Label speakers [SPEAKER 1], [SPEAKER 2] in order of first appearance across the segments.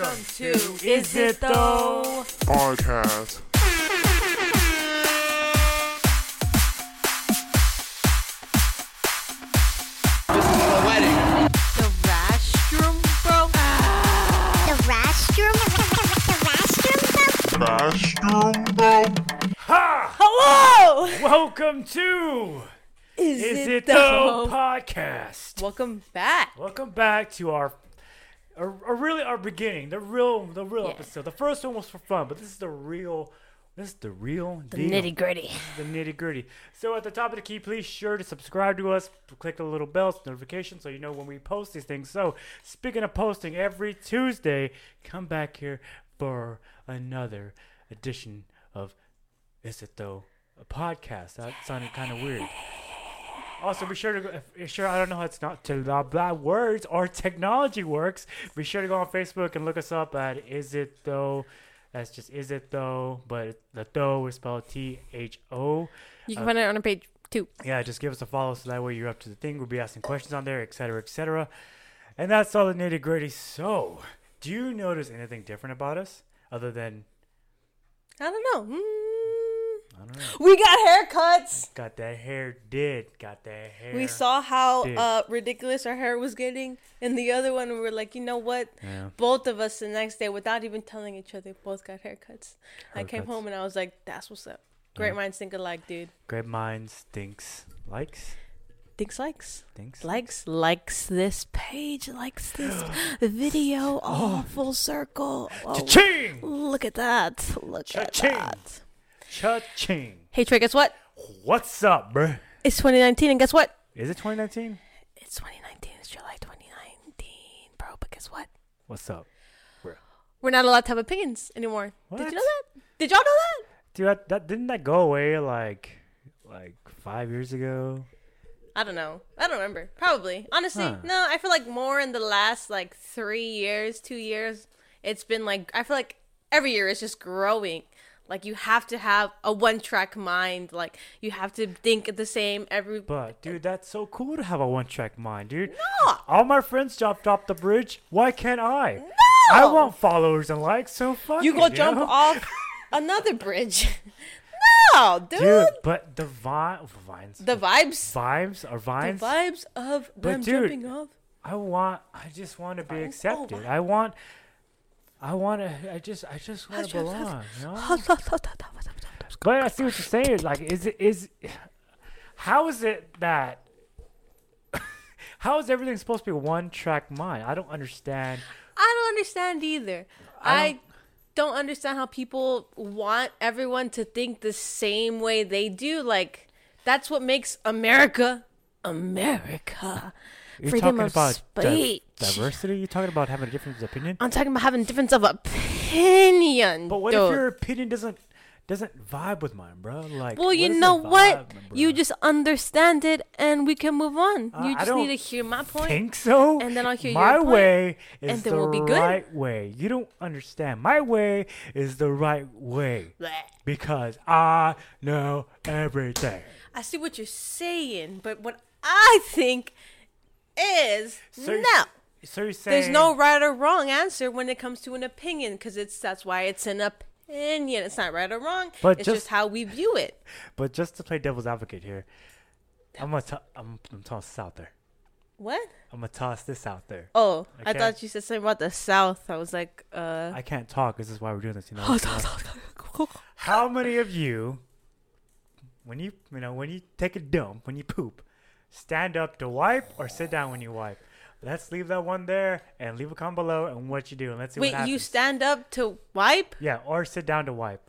[SPEAKER 1] Welcome to Is It Though?
[SPEAKER 2] podcast.
[SPEAKER 3] This is a wedding.
[SPEAKER 1] The Rastrum, bro.
[SPEAKER 4] The restroom? The restroom?
[SPEAKER 2] Bathroom, bro.
[SPEAKER 1] Hello.
[SPEAKER 5] Welcome to
[SPEAKER 1] Is,
[SPEAKER 5] Is
[SPEAKER 1] it,
[SPEAKER 5] It
[SPEAKER 1] though?
[SPEAKER 5] Though podcast.
[SPEAKER 1] Welcome back.
[SPEAKER 5] Welcome back to our, our, our really our beginning, the real the real
[SPEAKER 1] Yeah.
[SPEAKER 5] episode. The first one was for fun, but this is the real. This is the real
[SPEAKER 1] The nitty gritty.
[SPEAKER 5] the nitty gritty. So at the top of the key, please sure to subscribe to us. Click the little bell notification so you know when we post these things. So speaking of posting, every Tuesday, come back here for another edition of Is It Though a podcast. That sounded kind of weird. Also, be sure to go. If, sure, I don't know how it's not to blah, blah words or technology works. Be sure to go on Facebook and look us up at Is It Though. That's just Is It Though, but the though is spelled T H O.
[SPEAKER 1] You can find it on our page too.
[SPEAKER 5] Yeah, just give us a follow so that way you're up to the thing. We'll be asking questions on there, etc., etc. And that's all the nitty gritty. So, do you notice anything different about us other than
[SPEAKER 1] I don't know. Mm.
[SPEAKER 5] I don't know?
[SPEAKER 1] We got haircuts.
[SPEAKER 5] Got that hair did, got that hair.
[SPEAKER 1] We saw how uh, ridiculous our hair was getting, and the other one we were like, you know what?
[SPEAKER 5] Yeah.
[SPEAKER 1] Both of us the next day, without even telling each other, both got haircuts. I came home and I was like, that's what's up. Great
[SPEAKER 5] Yeah.
[SPEAKER 1] minds think alike, dude.
[SPEAKER 5] Great minds thinks likes
[SPEAKER 1] Thinks likes.
[SPEAKER 5] thinks
[SPEAKER 1] likes likes this page likes this video all full circle oh,
[SPEAKER 5] Cha-ching!
[SPEAKER 1] look at that look at
[SPEAKER 5] Cha-ching.
[SPEAKER 1] that
[SPEAKER 5] Cha-ching!
[SPEAKER 1] hey trey guess what
[SPEAKER 5] What's up, bruh?
[SPEAKER 1] it's 2019 and guess what
[SPEAKER 5] Is it 2019?
[SPEAKER 1] it's 2019 it's july 2019 bro but guess what
[SPEAKER 5] What's up?
[SPEAKER 1] we're not allowed to have opinions anymore did you know that did y'all know that
[SPEAKER 5] Dude, that, that didn't that go away like like five years ago?
[SPEAKER 1] I don't know. I don't remember. Probably. Honestly,
[SPEAKER 5] Huh.
[SPEAKER 1] no. I feel like more in the last like three years, two years, it's been like I feel like every year it's just growing. Like you have to have a one track mind. Like you have to think the same every.
[SPEAKER 5] But dude, that's so cool to have a one track mind, dude.
[SPEAKER 1] No.
[SPEAKER 5] All my friends jumped off the bridge. Why can't I? No. I want followers and likes, so fuck
[SPEAKER 1] You
[SPEAKER 5] it,
[SPEAKER 1] go jump
[SPEAKER 5] know?
[SPEAKER 1] off another bridge. no, dude.
[SPEAKER 5] Dude, but the vi- vines,
[SPEAKER 1] The vibes.
[SPEAKER 5] vibes or vines.
[SPEAKER 1] The vibes of
[SPEAKER 5] But
[SPEAKER 1] them
[SPEAKER 5] dude,
[SPEAKER 1] jumping off.
[SPEAKER 5] I want. I just want to be
[SPEAKER 1] Vines?
[SPEAKER 5] Oh, accepted.
[SPEAKER 1] Oh,
[SPEAKER 5] I want. I want to. I just. I just want to belong. You know? But I see what you're saying. Like, is it is? How is it that? How is everything supposed to be one track mind? I don't understand.
[SPEAKER 1] I don't understand either.
[SPEAKER 5] I
[SPEAKER 1] I don't, understand how people want everyone to think the same way they do. Like that's what makes America America.
[SPEAKER 5] You're
[SPEAKER 1] Freedom
[SPEAKER 5] talking
[SPEAKER 1] of
[SPEAKER 5] about di- diversity. You're talking about having a difference of opinion.
[SPEAKER 1] I'm talking about having difference of opinion.
[SPEAKER 5] But what
[SPEAKER 1] dude.
[SPEAKER 5] if your opinion doesn't doesn't vibe with mine, bro? Like,
[SPEAKER 1] well, you know what?
[SPEAKER 5] vibe,
[SPEAKER 1] You just understand it, and we can move on.
[SPEAKER 5] Uh,
[SPEAKER 1] you just need to hear my point.
[SPEAKER 5] think so.
[SPEAKER 1] and then I'll hear
[SPEAKER 5] my
[SPEAKER 1] your point,
[SPEAKER 5] way is
[SPEAKER 1] and then
[SPEAKER 5] the
[SPEAKER 1] we'll be good.
[SPEAKER 5] right way. You don't understand. My way is the right way
[SPEAKER 1] Bleh.
[SPEAKER 5] because I know everything.
[SPEAKER 1] I see what you're saying, but what I think is
[SPEAKER 5] So
[SPEAKER 1] no.
[SPEAKER 5] So you're saying
[SPEAKER 1] There's no right or wrong answer when it comes to an opinion because it's that's why it's an opinion. It's not right or wrong.
[SPEAKER 5] But
[SPEAKER 1] it's
[SPEAKER 5] just-
[SPEAKER 1] just, how we view it.
[SPEAKER 5] But just to play devil's advocate here, I'm gonna to- I'm, I'm toss this out there.
[SPEAKER 1] What?
[SPEAKER 5] I'm gonna toss this out there.
[SPEAKER 1] Oh, I
[SPEAKER 5] Okay.
[SPEAKER 1] thought you said something about the South. I was like, uh.
[SPEAKER 5] I can't talk. This is why we're doing this. You know. How many of you, when you you know when you take a dump, when you poop, stand up to wipe or sit down when you wipe? Let's leave that one there and leave a comment below and what you do and let's see
[SPEAKER 1] Wait,
[SPEAKER 5] what happens.
[SPEAKER 1] you stand up to wipe?
[SPEAKER 5] yeah, or sit down to wipe.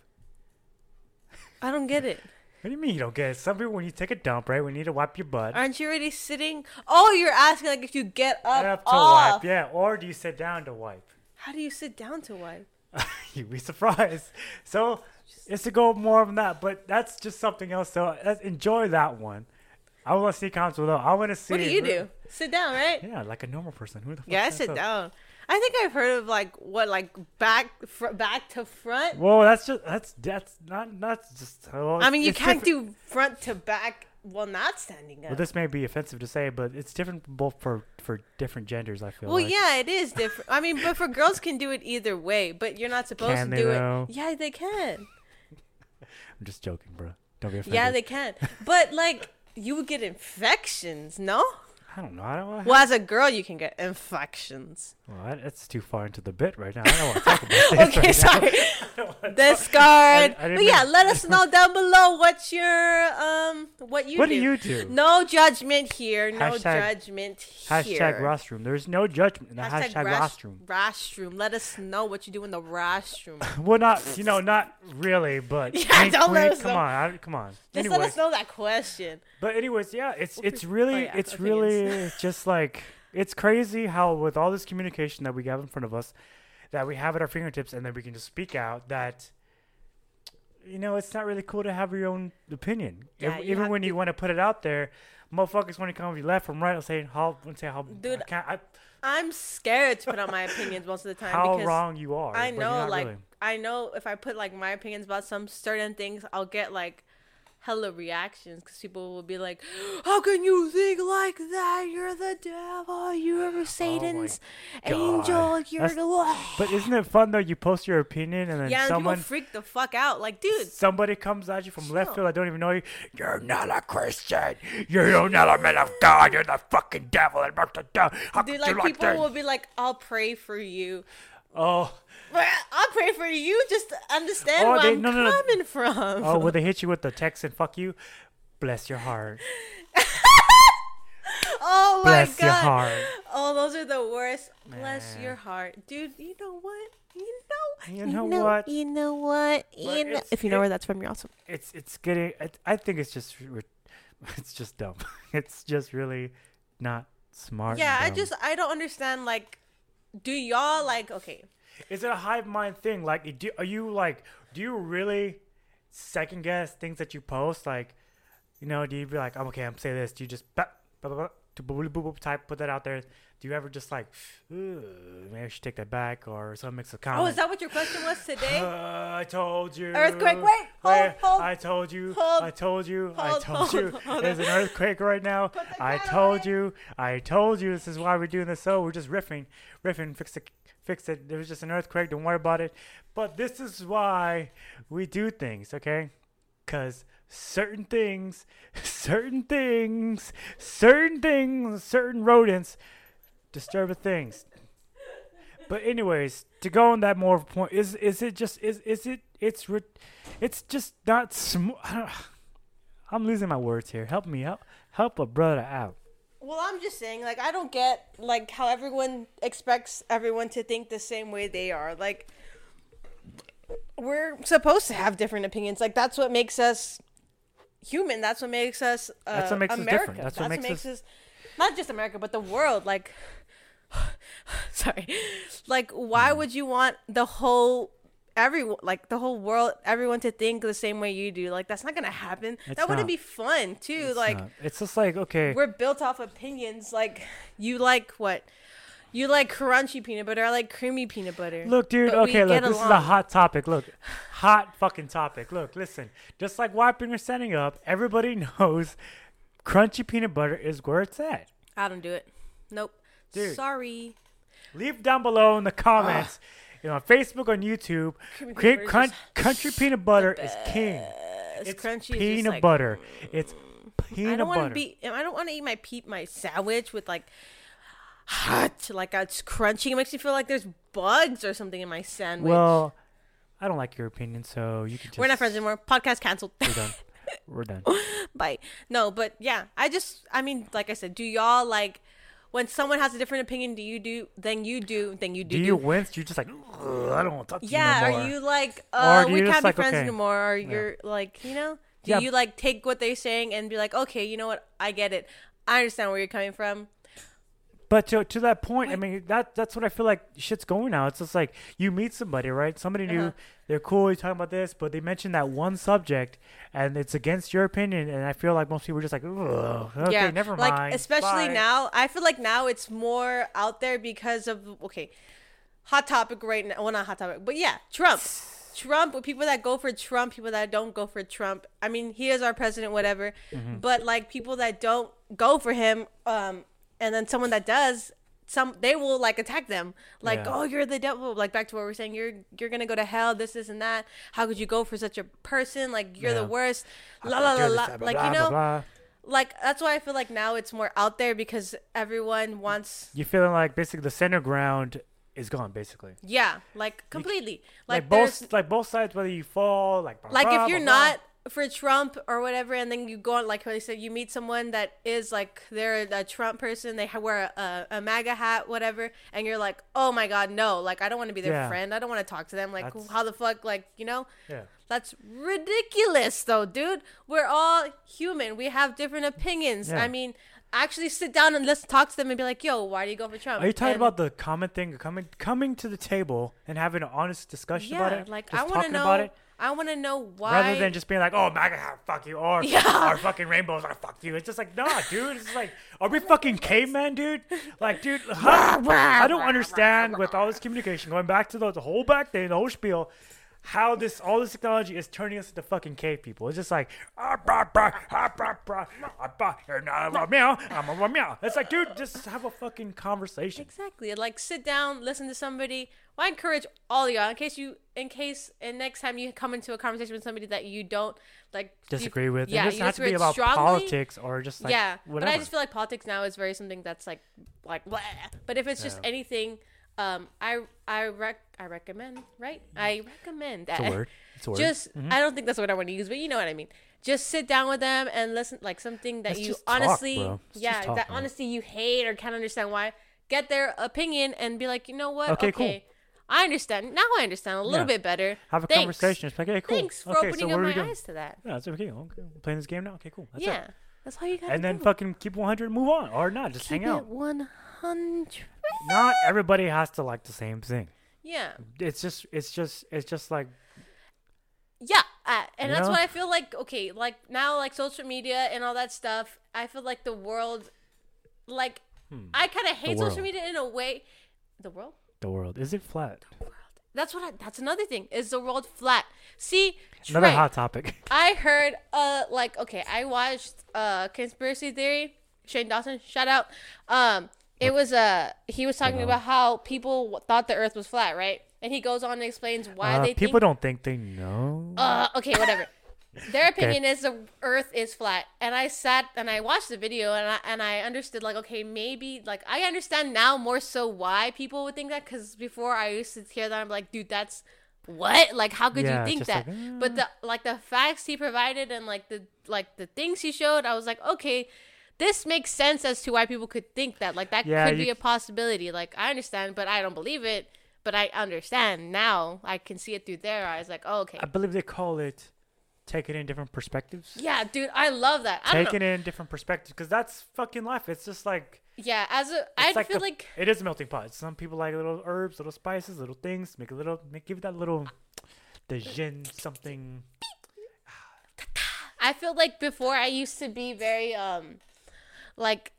[SPEAKER 1] I don't get it.
[SPEAKER 5] What do you mean you don't get it? Some people when you take a dump, right, we need to wipe your butt.
[SPEAKER 1] Aren't you already sitting? Oh, you're asking like if you get up,
[SPEAKER 5] Up to
[SPEAKER 1] off.
[SPEAKER 5] wipe, yeah. Or do you sit down to wipe?
[SPEAKER 1] How do you sit down to wipe?
[SPEAKER 5] You'd be surprised. So it's to go more than that, but that's just something else. So let's enjoy that one. I want to see comments below. I want to see.
[SPEAKER 1] What do you do? Sit down, right?
[SPEAKER 5] Yeah, like a normal person. Who the fuck
[SPEAKER 1] Yeah, I sit
[SPEAKER 5] up?
[SPEAKER 1] down. I think I've heard of like what, like back, fr- back to front.
[SPEAKER 5] Well, that's just that's that's not that's just. Well,
[SPEAKER 1] I mean, you can't
[SPEAKER 5] different.
[SPEAKER 1] do front to back well, not standing up.
[SPEAKER 5] Well, this may be offensive to say, but it's different both for for different genders. I feel.
[SPEAKER 1] Well,
[SPEAKER 5] like.
[SPEAKER 1] yeah, it is different. I mean, but for girls can do it either way, but you're not supposed
[SPEAKER 5] Can
[SPEAKER 1] to do
[SPEAKER 5] though?
[SPEAKER 1] it. Yeah, they can.
[SPEAKER 5] I'm just joking, bro. Don't be offended.
[SPEAKER 1] Yeah, they can. But like, you would get infections, no?
[SPEAKER 5] I don't know. I don't. Well,
[SPEAKER 1] Well, as a girl, you can get infections.
[SPEAKER 5] well, that's too far into the bit right now. I don't want to talk about this.
[SPEAKER 1] Okay,
[SPEAKER 5] right
[SPEAKER 1] sorry.
[SPEAKER 5] now.
[SPEAKER 1] Discard.
[SPEAKER 5] I didn't
[SPEAKER 1] But yeah,
[SPEAKER 5] mean-
[SPEAKER 1] let us know down below what your um what you
[SPEAKER 5] What
[SPEAKER 1] do.
[SPEAKER 5] you do?
[SPEAKER 1] No judgment here. No
[SPEAKER 5] Hashtag-
[SPEAKER 1] judgment here.
[SPEAKER 5] Hashtag rostrum. There's no judgment in the hashtag,
[SPEAKER 1] rash-
[SPEAKER 5] rostrum.
[SPEAKER 1] Rostrum. Let us know what you do in the rostrum.
[SPEAKER 5] Well, not you know, not really, but
[SPEAKER 1] Yeah,
[SPEAKER 5] wink,
[SPEAKER 1] don't let us
[SPEAKER 5] come
[SPEAKER 1] know.
[SPEAKER 5] on, I, come on.
[SPEAKER 1] Just
[SPEAKER 5] anyways,
[SPEAKER 1] let us know that question.
[SPEAKER 5] but anyways, yeah, it's it's
[SPEAKER 1] Oh,
[SPEAKER 5] really
[SPEAKER 1] yeah,
[SPEAKER 5] it's
[SPEAKER 1] opinions.
[SPEAKER 5] really just like it's crazy how with all this communication that we have in front of us, that we have at our fingertips, and then we can just speak out that. You know, it's not really cool to have your own opinion.
[SPEAKER 1] Yeah,
[SPEAKER 5] If-
[SPEAKER 1] you
[SPEAKER 5] even when
[SPEAKER 1] to-
[SPEAKER 5] you want to put it out there, motherfuckers want to come from left from right and say how and say how
[SPEAKER 1] Dude,
[SPEAKER 5] I
[SPEAKER 1] I'm scared to put out my opinions most of the time
[SPEAKER 5] how
[SPEAKER 1] because
[SPEAKER 5] wrong you are.
[SPEAKER 1] I know, like,
[SPEAKER 5] really.
[SPEAKER 1] I know if I put like my opinions about some certain things, I'll get like hella reactions because people will be like, "How can you think like that? You're the devil. Oh you're Satan's angel.
[SPEAKER 5] Oh God.
[SPEAKER 1] You're
[SPEAKER 5] That's- But isn't it fun though? You post your opinion and then
[SPEAKER 1] yeah."
[SPEAKER 5] Someone
[SPEAKER 1] freak the fuck out. Like, dude,
[SPEAKER 5] somebody comes at you from left field. I don't even know you. You're not a Christian. You're not a man of God. You're the fucking devil. And blah, blah. How
[SPEAKER 1] dude, like
[SPEAKER 5] you like
[SPEAKER 1] people
[SPEAKER 5] that?
[SPEAKER 1] will be like, "I'll pray for you."
[SPEAKER 5] Oh,
[SPEAKER 1] I'll pray for you just to understand
[SPEAKER 5] Oh,
[SPEAKER 1] where
[SPEAKER 5] they-
[SPEAKER 1] I'm
[SPEAKER 5] no, no, no.
[SPEAKER 1] coming from.
[SPEAKER 5] oh, will they hit you with the text and fuck you? Bless your heart.
[SPEAKER 1] Oh my
[SPEAKER 5] Bless
[SPEAKER 1] god.
[SPEAKER 5] your heart.
[SPEAKER 1] Oh, those are the worst. Bless your heart, dude. You know what? You know.
[SPEAKER 5] You know what?
[SPEAKER 1] You know what?
[SPEAKER 5] But
[SPEAKER 1] You know. If you know
[SPEAKER 5] it-
[SPEAKER 1] where that's from, you're awesome.
[SPEAKER 5] It's it's getting. It, I think it's just it's just dumb. It's just really not smart.
[SPEAKER 1] Yeah, I just I don't understand. Like, do y'all like? Okay,
[SPEAKER 5] Is it a hive mind thing? Like, do, are you like, do you really second guess things that you post? Like, you know, do you be like, I'm okay, I'm saying this? Do you just bah, bah, bah, bah, to boop, boop, boop, type, put that out there? Do you ever just like, maybe I should take that back, or someone makes a comment?
[SPEAKER 1] Oh, is that what your question was today?
[SPEAKER 5] Uh, I told you.
[SPEAKER 1] Earthquake, wait, hold,
[SPEAKER 5] Wait,
[SPEAKER 1] hold,
[SPEAKER 5] I told you.
[SPEAKER 1] hold,
[SPEAKER 5] I told you.
[SPEAKER 1] Hold, I
[SPEAKER 5] told
[SPEAKER 1] hold,
[SPEAKER 5] you.
[SPEAKER 1] hold
[SPEAKER 5] There's an earthquake right now. I told
[SPEAKER 1] away.
[SPEAKER 5] you. I told you. This is why we're doing this. So we're just riffing, riffing. Fix it. Fix it. There was just an earthquake. Don't worry about it. But this is why we do things, okay? Because certain things, certain things, certain things, certain rodents disturb things. But anyways, to go on that more point, is is it just is is it it's it's just not. I'm losing my words here. Help me out. Help a brother out.
[SPEAKER 1] Well, I'm just saying, like, I don't get like how everyone expects everyone to think the same way they are. Like, we're supposed to have different opinions. Like, that's what makes us human. That's what makes us. Uh,
[SPEAKER 5] That's what makes us different. That's what makes us-
[SPEAKER 1] not just America, but the world. Like, sorry, like, why would you want the whole everyone like the whole world everyone to think the same way you do like that's not gonna happen
[SPEAKER 5] It's
[SPEAKER 1] that wouldn't
[SPEAKER 5] not.
[SPEAKER 1] be fun too
[SPEAKER 5] It's
[SPEAKER 1] like
[SPEAKER 5] not. it's just like okay.
[SPEAKER 1] we're built off opinions. Like you like what? You like crunchy peanut butter. I like creamy peanut butter.
[SPEAKER 5] Look, dude. Okay, look. This is a hot topic. Look, hot fucking topic. Look, listen. Just like wiping or setting up, everybody knows crunchy peanut butter is where it's at.
[SPEAKER 1] I don't do it. Nope.
[SPEAKER 5] Dude.
[SPEAKER 1] Sorry.
[SPEAKER 5] Leave down below in the comments. You know, on Facebook, on YouTube,
[SPEAKER 1] Creamy
[SPEAKER 5] cre-
[SPEAKER 1] peanut
[SPEAKER 5] country peanut butter is king.
[SPEAKER 1] It's, crunchy.
[SPEAKER 5] Peanut
[SPEAKER 1] just like,
[SPEAKER 5] butter. Mm. It's peanut
[SPEAKER 1] I don't want
[SPEAKER 5] butter.
[SPEAKER 1] to be. I don't want to eat my pe- my sandwich with like hot. Like it's crunchy. It makes me feel like there's bugs or something in my sandwich.
[SPEAKER 5] well, I don't like your opinion, so you can just.
[SPEAKER 1] We're not friends anymore. Podcast canceled.
[SPEAKER 5] We're done. We're done.
[SPEAKER 1] Bye. No, but yeah, I just, I mean, like I said, do y'all like when someone has a different opinion? Do you do? Then you do. Then you do.
[SPEAKER 5] Do you wince? You're just like, I don't want to talk to
[SPEAKER 1] Yeah.
[SPEAKER 5] you no.
[SPEAKER 1] Are you like, uh,
[SPEAKER 5] do
[SPEAKER 1] we can't be
[SPEAKER 5] like,
[SPEAKER 1] friends
[SPEAKER 5] okay.
[SPEAKER 1] anymore? Or you're like, you know, do
[SPEAKER 5] Yeah.
[SPEAKER 1] you like take what they're saying and be like, okay, you know what? I get it. I understand where you're coming from.
[SPEAKER 5] But to to that point, I mean that that's what I feel like shit's going now. It's just like you meet somebody, right? Somebody new,
[SPEAKER 1] Uh-huh.
[SPEAKER 5] They're cool, you're talking about this, but they mentioned that one subject and it's against your opinion, and I feel like most people are just like, Ugh, okay,
[SPEAKER 1] yeah.
[SPEAKER 5] never
[SPEAKER 1] like,
[SPEAKER 5] mind.
[SPEAKER 1] Especially
[SPEAKER 5] bye."
[SPEAKER 1] now, I feel like now it's more out there because of okay, hot topic right now. Well, not hot topic, but yeah, Trump. Trump, with people that go for Trump, people that don't go for Trump. I mean, he is our president, whatever.
[SPEAKER 5] Mm-hmm.
[SPEAKER 1] But like people that don't go for him, um, and then someone that does, some they will like attack them, like,
[SPEAKER 5] Yeah.
[SPEAKER 1] oh, you're the devil. Like back to what we are saying, you're you're gonna go to hell. This, this, and that. How could you go for such a person? Like you're
[SPEAKER 5] Yeah.
[SPEAKER 1] the worst. La la la la. Like you know,
[SPEAKER 5] blah.
[SPEAKER 1] like that's why I feel like now it's more out there because everyone wants.
[SPEAKER 5] you feeling like basically the center ground is gone, basically.
[SPEAKER 1] Yeah, like completely.
[SPEAKER 5] Like,
[SPEAKER 1] Like,
[SPEAKER 5] both, like both sides, whether you fall, like blah,
[SPEAKER 1] like
[SPEAKER 5] blah,
[SPEAKER 1] if you're
[SPEAKER 5] blah, blah.
[SPEAKER 1] not for Trump or whatever, and then you go on like how they said you meet someone that is like they're a Trump person, they wear a, a MAGA hat, whatever, and you're like, oh my god, no, like I don't want to be their
[SPEAKER 5] Yeah.
[SPEAKER 1] friend, I don't want to talk to them, like
[SPEAKER 5] That's-
[SPEAKER 1] how the fuck, like you know,
[SPEAKER 5] yeah,
[SPEAKER 1] that's ridiculous though, dude. We're all human, we have different opinions.
[SPEAKER 5] Yeah.
[SPEAKER 1] I mean. Actually, sit down and let's talk to them and be like, "Yo, why do you go for Trump?"
[SPEAKER 5] Are you talking
[SPEAKER 1] And-
[SPEAKER 5] about the common thing, coming coming to the table and having an honest discussion about it?
[SPEAKER 1] Like
[SPEAKER 5] Just
[SPEAKER 1] I want to know.
[SPEAKER 5] about it,
[SPEAKER 1] I want to know why.
[SPEAKER 5] rather than just being like, "Oh, MAGA fuck you," or
[SPEAKER 1] Yeah.
[SPEAKER 5] or fucking rainbows, or fuck you. It's just like, nah, dude. It's like, are we fucking cavemen, dude? Like, dude, how- I don't understand with all this communication going back to the, the whole back thing, the whole spiel. How this all this technology is turning us into fucking cave people. It's just like ah, bah, bah, ah, bah, bah, ah, bah, and I'm a meow, I'm a meow. It's like, dude, just have a fucking conversation.
[SPEAKER 1] Exactly. Like sit down, listen to somebody. Well, I encourage all of y'all in case you, in case, and next time you come into a conversation with somebody that you don't like you-
[SPEAKER 5] disagree with.
[SPEAKER 1] Yeah,
[SPEAKER 5] it doesn't have to be about
[SPEAKER 1] strongly.
[SPEAKER 5] politics or just like
[SPEAKER 1] yeah,
[SPEAKER 5] whatever.
[SPEAKER 1] but I just feel like politics now is very something that's like like. Blah. But if it's just
[SPEAKER 5] Yeah.
[SPEAKER 1] anything, um, I I rec I recommend right. I recommend that.
[SPEAKER 5] it's a word. It's a word.
[SPEAKER 1] Just I don't think that's what I want to use, but you know what I mean. Just sit down with them and listen, like something that
[SPEAKER 5] It's
[SPEAKER 1] you
[SPEAKER 5] just talk,
[SPEAKER 1] honestly,
[SPEAKER 5] bro.
[SPEAKER 1] Yeah,
[SPEAKER 5] just talk,
[SPEAKER 1] that
[SPEAKER 5] man.
[SPEAKER 1] honestly you hate or can't understand why. Get their opinion and be like, you know what?
[SPEAKER 5] Okay,
[SPEAKER 1] Okay,
[SPEAKER 5] cool.
[SPEAKER 1] I understand now. I understand a little
[SPEAKER 5] Yeah.
[SPEAKER 1] bit better.
[SPEAKER 5] have a
[SPEAKER 1] Thanks.
[SPEAKER 5] conversation. It's like, hey, cool.
[SPEAKER 1] Thanks for
[SPEAKER 5] okay,
[SPEAKER 1] opening
[SPEAKER 5] so
[SPEAKER 1] up
[SPEAKER 5] what are we
[SPEAKER 1] my
[SPEAKER 5] doing?
[SPEAKER 1] eyes to that.
[SPEAKER 5] Yeah, it's okay. Okay, we're playing this game now. Okay, cool. That's
[SPEAKER 1] yeah,
[SPEAKER 5] it.
[SPEAKER 1] that's all you got.
[SPEAKER 5] And then fucking keep 100, move on, or not, just
[SPEAKER 1] keep
[SPEAKER 5] hang out.
[SPEAKER 1] one hundred.
[SPEAKER 5] Not everybody has to like the same thing.
[SPEAKER 1] Yeah.
[SPEAKER 5] It's just, it's just, it's just like,
[SPEAKER 1] Yeah, uh, and
[SPEAKER 5] You
[SPEAKER 1] that's
[SPEAKER 5] know?
[SPEAKER 1] what I feel like. Okay, like now, like social media and all that stuff. I feel like the world, like, I kind of hate social
[SPEAKER 5] Hmm.
[SPEAKER 1] media in a way. The world.
[SPEAKER 5] the world. Is it flat? The world.
[SPEAKER 1] That's what. I, that's another thing. Is the world flat? See,
[SPEAKER 5] Another hot topic.
[SPEAKER 1] I heard. Uh, like, okay, I watched uh conspiracy theory. Shane Dawson, shout out. Um, it was uh he was talking about how people thought the Earth was flat, right? And he goes on and explains why
[SPEAKER 5] Uh,
[SPEAKER 1] they
[SPEAKER 5] people
[SPEAKER 1] think.
[SPEAKER 5] don't think they know.
[SPEAKER 1] Uh, okay, whatever. Their opinion is the Earth is flat, and I sat and I watched the video, and I and I understood like, okay, maybe like I understand now more so why people would think that, because before I used to hear that, I'm like, dude, that's what? Like, how could
[SPEAKER 5] Yeah,
[SPEAKER 1] you think that?
[SPEAKER 5] like, uh.
[SPEAKER 1] But the like the facts he provided and like the like the things he showed, I was like, okay. This makes sense as to why people could think that. Like that
[SPEAKER 5] Yeah,
[SPEAKER 1] could
[SPEAKER 5] you-
[SPEAKER 1] be a possibility. Like I understand, but I don't believe it. But I understand now. I can see it through their eyes. Like, oh, okay.
[SPEAKER 5] I believe they call it taking in different perspectives.
[SPEAKER 1] Yeah, dude, I love that. I.
[SPEAKER 5] Taking in different perspectives, because that's fucking life. It's just like
[SPEAKER 1] Yeah, as a, I
[SPEAKER 5] like
[SPEAKER 1] feel
[SPEAKER 5] a-
[SPEAKER 1] like
[SPEAKER 5] it is a melting pot. Some people like little herbs, little spices, little things. Make a little, make give it that little, the gin something.
[SPEAKER 1] I feel like before I used to be very um, like,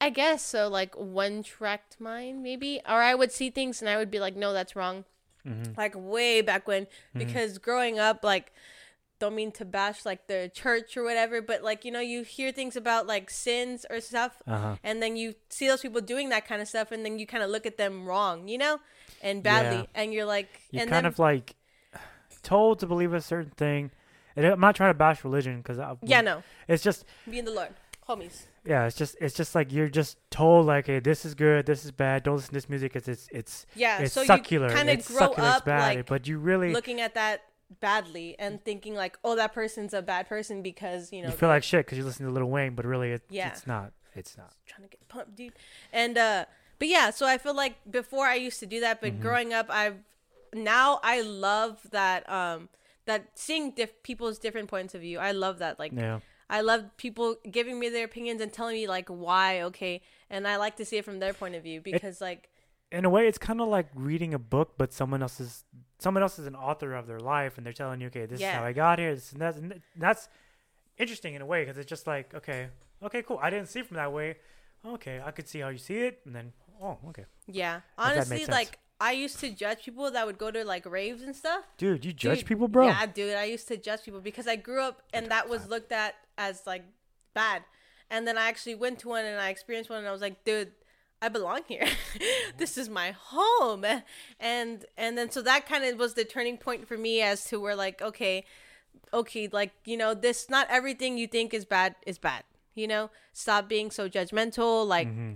[SPEAKER 1] I guess so, like one tracked mind maybe, or I would see things and I would be like, no, that's wrong.
[SPEAKER 5] Mm-hmm.
[SPEAKER 1] Like way back when, because growing up, like, don't mean to bash like the church or whatever, but like you know, you hear things about like sins or stuff,
[SPEAKER 5] Uh-huh.
[SPEAKER 1] and then you see those people doing that kind of stuff, and then you kind of look at them wrong, you know, and badly,
[SPEAKER 5] Yeah.
[SPEAKER 1] and you're like,
[SPEAKER 5] You
[SPEAKER 1] and
[SPEAKER 5] kind
[SPEAKER 1] then,
[SPEAKER 5] of like told to believe a certain thing. And I'm not trying to bash religion because
[SPEAKER 1] yeah, no,
[SPEAKER 5] it's just
[SPEAKER 1] be in the Lord, homies.
[SPEAKER 5] Yeah, it's just it's just like you're just told like, hey, this is good, this is bad. Don't listen to this music. It's it's it's
[SPEAKER 1] Yeah,
[SPEAKER 5] it's
[SPEAKER 1] so you kind of
[SPEAKER 5] it's
[SPEAKER 1] grow
[SPEAKER 5] it's
[SPEAKER 1] up
[SPEAKER 5] bad.
[SPEAKER 1] like
[SPEAKER 5] but you really
[SPEAKER 1] looking at that badly and thinking like, oh, that person's a bad person because you know
[SPEAKER 5] you feel like shit because you listen to Lil Wayne, but really it,
[SPEAKER 1] Yeah.
[SPEAKER 5] it's not. It's not.
[SPEAKER 1] trying to get pumped, dude. And uh, but yeah, so I feel like before I used to do that,
[SPEAKER 5] Mm-hmm.
[SPEAKER 1] but growing up, I've now I love that um that seeing diff- people's different points of view. I love that. Like
[SPEAKER 5] Yeah.
[SPEAKER 1] I love people giving me their opinions and telling me like why. Okay, and I like to see it from their point of view because like
[SPEAKER 5] in a way it's kind of like reading a book but someone else is someone else is an author of their life and they're telling you okay this
[SPEAKER 1] Yeah.
[SPEAKER 5] is how i got here this and that's, and that's interesting in a way because it's just like okay okay cool i didn't see it from that way okay i could see how you see it and then oh okay
[SPEAKER 1] Yeah. Honestly, like I used to judge people that would go to like raves and stuff.
[SPEAKER 5] Dude, you judge
[SPEAKER 1] Dude,
[SPEAKER 5] people, bro.
[SPEAKER 1] Yeah, dude. I used to judge people because I grew up and that was looked at as like bad. And then I actually went to one and I experienced one and I was like, dude, I belong here. this is my home. And and then so that kind of was the turning point for me as to where like, okay, okay, like, you know, this not everything you think is bad is bad. You know? Stop being so judgmental, like mm-hmm.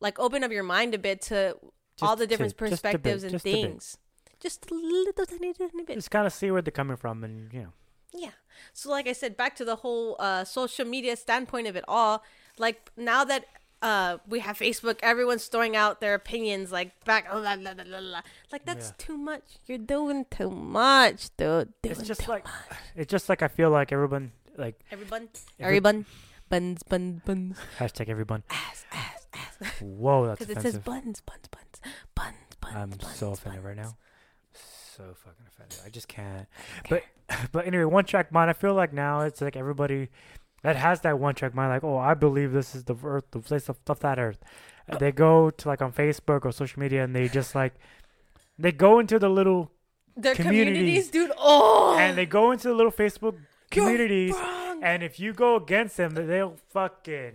[SPEAKER 1] like open up your mind a bit to all the different
[SPEAKER 5] to- just bit,
[SPEAKER 1] perspectives and
[SPEAKER 5] just
[SPEAKER 1] things. Just a little tiny, tiny bit.
[SPEAKER 5] Just kind of see where they're coming from, and you know.
[SPEAKER 1] Yeah. So like I said, back to the whole uh, social media standpoint of it all. Like now that uh, we have Facebook, everyone's throwing out their opinions like back. Oh, la, la, la. Like that's
[SPEAKER 5] Yeah.
[SPEAKER 1] too much. You're doing too much, dude. Doing
[SPEAKER 5] It's just like,
[SPEAKER 1] much.
[SPEAKER 5] it's just like I feel like everyone, like
[SPEAKER 1] everyone,
[SPEAKER 5] every-
[SPEAKER 1] everyone, buns, buns, buns,
[SPEAKER 5] hashtag everyone.
[SPEAKER 1] ass, ass, ass.
[SPEAKER 5] Whoa, that's
[SPEAKER 1] Because it says
[SPEAKER 5] offensive.
[SPEAKER 1] buns, buns, buns, buns, buns.
[SPEAKER 5] I'm
[SPEAKER 1] buns,
[SPEAKER 5] so offended right
[SPEAKER 1] buns.
[SPEAKER 5] now. So fucking offended. I just can't. But but anyway, one track mind. I feel like now it's like everybody that has that one track mind. Like, oh, I believe this is the earth, the place of, of that earth. And they go to like on Facebook or social media, and they just like they go into the little
[SPEAKER 1] Their
[SPEAKER 5] communities.
[SPEAKER 1] communities, dude. Oh,
[SPEAKER 5] and they go into the little Facebook
[SPEAKER 1] You're
[SPEAKER 5] communities,
[SPEAKER 1] wrong.
[SPEAKER 5] and if you go against them, they'll fucking.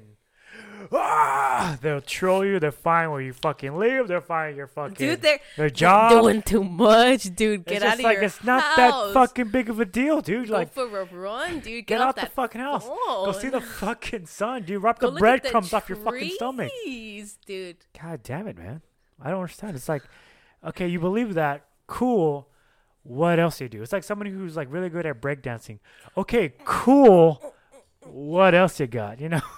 [SPEAKER 5] Ah, they'll troll you. They'll find where you fucking live. They'll find your fucking
[SPEAKER 1] dude, they're
[SPEAKER 5] their job.
[SPEAKER 1] doing too much, dude. Get
[SPEAKER 5] it's
[SPEAKER 1] out of
[SPEAKER 5] like
[SPEAKER 1] your
[SPEAKER 5] it's not
[SPEAKER 1] house.
[SPEAKER 5] that fucking big of a deal, dude.
[SPEAKER 1] Go
[SPEAKER 5] like,
[SPEAKER 1] for a run, dude. Get,
[SPEAKER 5] get out the fucking house. Go see the fucking sun, dude. Wrap
[SPEAKER 1] Go
[SPEAKER 5] the breadcrumbs off your fucking stomach.
[SPEAKER 1] dude.
[SPEAKER 5] God damn it, man. I don't understand. It's like, okay, you believe that, cool. What else do you do? It's like somebody who's like really good at breakdancing. Okay, cool. What else you got? You know?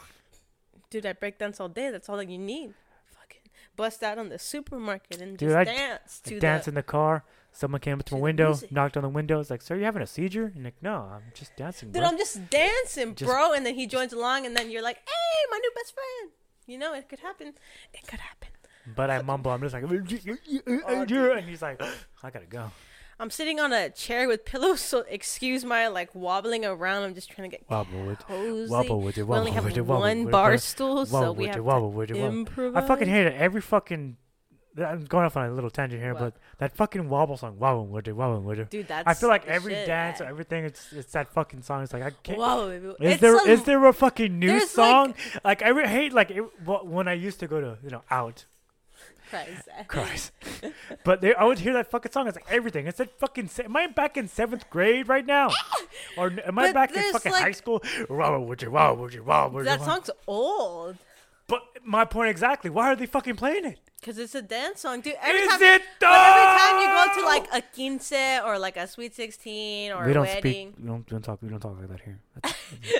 [SPEAKER 1] Dude, I break dance all day. That's all that you need. Fucking bust out on the supermarket and
[SPEAKER 5] Dude,
[SPEAKER 1] just
[SPEAKER 5] I-
[SPEAKER 1] dance
[SPEAKER 5] I
[SPEAKER 1] to
[SPEAKER 5] dance
[SPEAKER 1] the.
[SPEAKER 5] in the car. Someone came up to
[SPEAKER 1] to
[SPEAKER 5] my window,
[SPEAKER 1] music.
[SPEAKER 5] knocked on the window. It's like, sir, you having a seizure? And like, no, I'm just dancing,
[SPEAKER 1] Dude,
[SPEAKER 5] bro.
[SPEAKER 1] I'm just dancing,
[SPEAKER 5] Just-
[SPEAKER 1] bro. And then he joins along, and then you're like, "Hey, my new best friend." You know, it could happen. It could happen.
[SPEAKER 5] But I mumble. I'm just like,
[SPEAKER 1] Oh,
[SPEAKER 5] and he's like, I gotta go.
[SPEAKER 1] I'm sitting on a chair with pillows, so excuse my like wobbling around. I'm just trying to get
[SPEAKER 5] Wobble with
[SPEAKER 1] cozy.
[SPEAKER 5] wobble with it,
[SPEAKER 1] we only have
[SPEAKER 5] with wobble
[SPEAKER 1] one
[SPEAKER 5] with
[SPEAKER 1] bar stool, so we have
[SPEAKER 5] wobble
[SPEAKER 1] to
[SPEAKER 5] it, wobble.
[SPEAKER 1] improvise.
[SPEAKER 5] I fucking hate it. Every fucking. I'm going off on a little tangent here,
[SPEAKER 1] What?
[SPEAKER 5] but that fucking wobble song, wobble it, wobble it.
[SPEAKER 1] Dude, that's.
[SPEAKER 5] I feel like every
[SPEAKER 1] shit,
[SPEAKER 5] dance or everything, it's it's that fucking song. It's like I can't.
[SPEAKER 1] Whoa,
[SPEAKER 5] Is
[SPEAKER 1] it's
[SPEAKER 5] there
[SPEAKER 1] some-
[SPEAKER 5] is there a fucking new song? Like, I re- hate like it, when I used to go to you know out.
[SPEAKER 1] Christ.
[SPEAKER 5] Christ. but they, I would hear that fucking song. It's like everything. It's that fucking. Se- am I back in seventh grade right now, or am I
[SPEAKER 1] But
[SPEAKER 5] back in fucking
[SPEAKER 1] like-
[SPEAKER 5] high school?
[SPEAKER 1] That song's old.
[SPEAKER 5] But my point exactly. Why are they fucking playing it?
[SPEAKER 1] Cause it's a dance song, dude. Every
[SPEAKER 5] Is
[SPEAKER 1] time,
[SPEAKER 5] it
[SPEAKER 1] but every time you go to like a quince or like a sweet sixteen or
[SPEAKER 5] we
[SPEAKER 1] a
[SPEAKER 5] don't
[SPEAKER 1] wedding,
[SPEAKER 5] speak. We don't, we don't talk. We don't talk like that here. That's,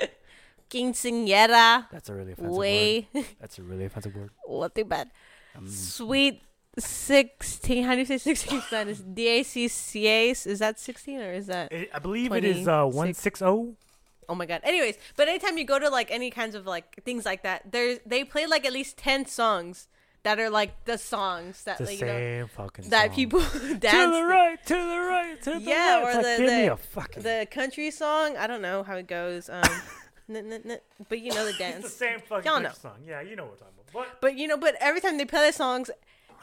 [SPEAKER 1] quinceañera,
[SPEAKER 5] that's a really offensive
[SPEAKER 1] way,
[SPEAKER 5] word. That's a really offensive word.
[SPEAKER 1] what the bad. Sweet sixteen. How do you say sixteen Spanish? DACCAs. Is that sixteen or is that?
[SPEAKER 5] I I believe it is uh
[SPEAKER 1] 26.
[SPEAKER 5] one six zero.
[SPEAKER 1] Oh my god. Anyways, but anytime you go to like any kinds of like things like that, there's they play like at least ten songs that are like the songs that
[SPEAKER 5] The
[SPEAKER 1] like, you know that
[SPEAKER 5] song.
[SPEAKER 1] people
[SPEAKER 5] to the right, to the right, to the
[SPEAKER 1] Yeah,
[SPEAKER 5] right.
[SPEAKER 1] or
[SPEAKER 5] like,
[SPEAKER 1] the-
[SPEAKER 5] give me
[SPEAKER 1] the-
[SPEAKER 5] a fucking.
[SPEAKER 1] the country song. I don't know how it goes. Um, n- n- n- but you know the
[SPEAKER 5] it's the
[SPEAKER 1] dance.
[SPEAKER 5] same fucking
[SPEAKER 1] Y'all know.
[SPEAKER 5] song. Yeah, you know what I'm talking about. But
[SPEAKER 1] But you know, but every time they play the songs,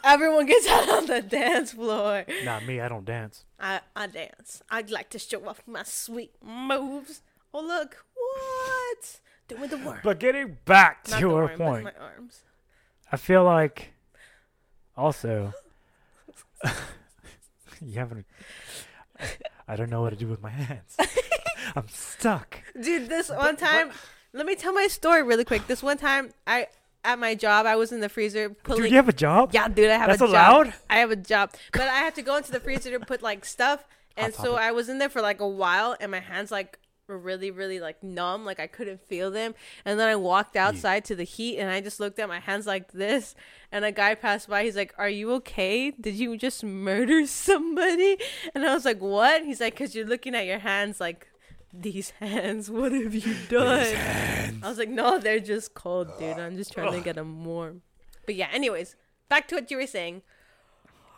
[SPEAKER 1] everyone gets out on the dance floor.
[SPEAKER 5] not me. I don't dance.
[SPEAKER 1] I I dance. I'd like to show off my sweet moves. Oh look, what? Doing the work.
[SPEAKER 5] But getting back to
[SPEAKER 1] Not
[SPEAKER 5] your
[SPEAKER 1] worm,
[SPEAKER 5] point,
[SPEAKER 1] my arms.
[SPEAKER 5] I feel like also you haven't. I don't know what to do with my hands. I'm stuck.
[SPEAKER 1] Dude, this one time, let me tell my story really quick. This one time, I at my job, I was in the freezer pulling.
[SPEAKER 5] Dude, you have a job?
[SPEAKER 1] Yeah, dude, I have a job.
[SPEAKER 5] That's
[SPEAKER 1] a
[SPEAKER 5] allowed?
[SPEAKER 1] job. I have a job, but I had to go into the freezer to put like stuff, and so. I was in there for like a while, and my hands like were really, really like numb, like I couldn't feel them. And then I walked hmm. outside to the heat, and I just looked at my hands like this, and a guy passed by. He's like, "Are you okay? Did you just murder somebody?" And I was like, "What?" He's like, "Cause you're looking at your hands like." These hands, what have you done? I was like, no, they're just cold, dude. I'm just trying to get them warm. But yeah, anyways, back to what you were saying.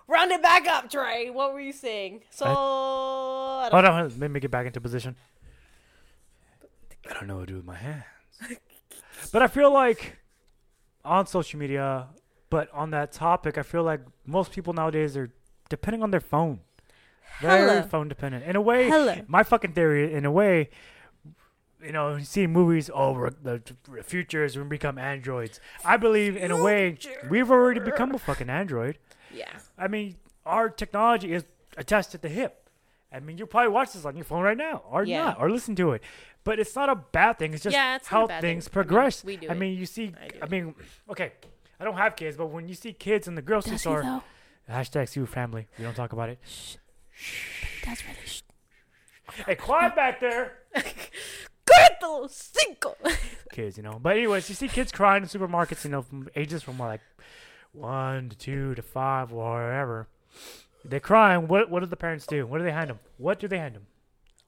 [SPEAKER 1] Round it back up, Trey. What were you saying? So, I don't-
[SPEAKER 5] Hold hold on, let me get back into position. I don't know what to do with my hands. but I feel like on social media, but on that topic, I feel like most people nowadays are depending on their phone. Very
[SPEAKER 1] Hella.
[SPEAKER 5] phone dependent. In a way,
[SPEAKER 1] Hella.
[SPEAKER 5] my fucking theory, in a way, you know, you see movies, oh, we're, the future is when we become androids. I believe, in a way, we've already become a fucking android.
[SPEAKER 1] Yeah.
[SPEAKER 5] I mean, our technology is attached at the hip. I mean, you probably watch this on your phone right now, or
[SPEAKER 1] Yeah.
[SPEAKER 5] not, or listen to it. But it's not a bad thing. It's just
[SPEAKER 1] Yeah, it's not
[SPEAKER 5] how
[SPEAKER 1] bad
[SPEAKER 5] things
[SPEAKER 1] thing. I mean,
[SPEAKER 5] progress.
[SPEAKER 1] we do
[SPEAKER 5] I
[SPEAKER 1] it.
[SPEAKER 5] mean, you see.
[SPEAKER 1] I do
[SPEAKER 5] I
[SPEAKER 1] it.
[SPEAKER 5] mean, okay, I don't have kids, but when you see kids in the grocery
[SPEAKER 1] Does he
[SPEAKER 5] store,
[SPEAKER 1] though?
[SPEAKER 5] hashtag see family. We don't talk about it.
[SPEAKER 1] That's really. Sh-
[SPEAKER 5] Hey, quiet back there.
[SPEAKER 1] Correcto, cinco.
[SPEAKER 5] kids, you know. But anyways, you see kids crying in supermarkets, you know, from ages from like one to two to five or wherever. They're crying. What what do the parents do? What do they hand them? What do they hand them?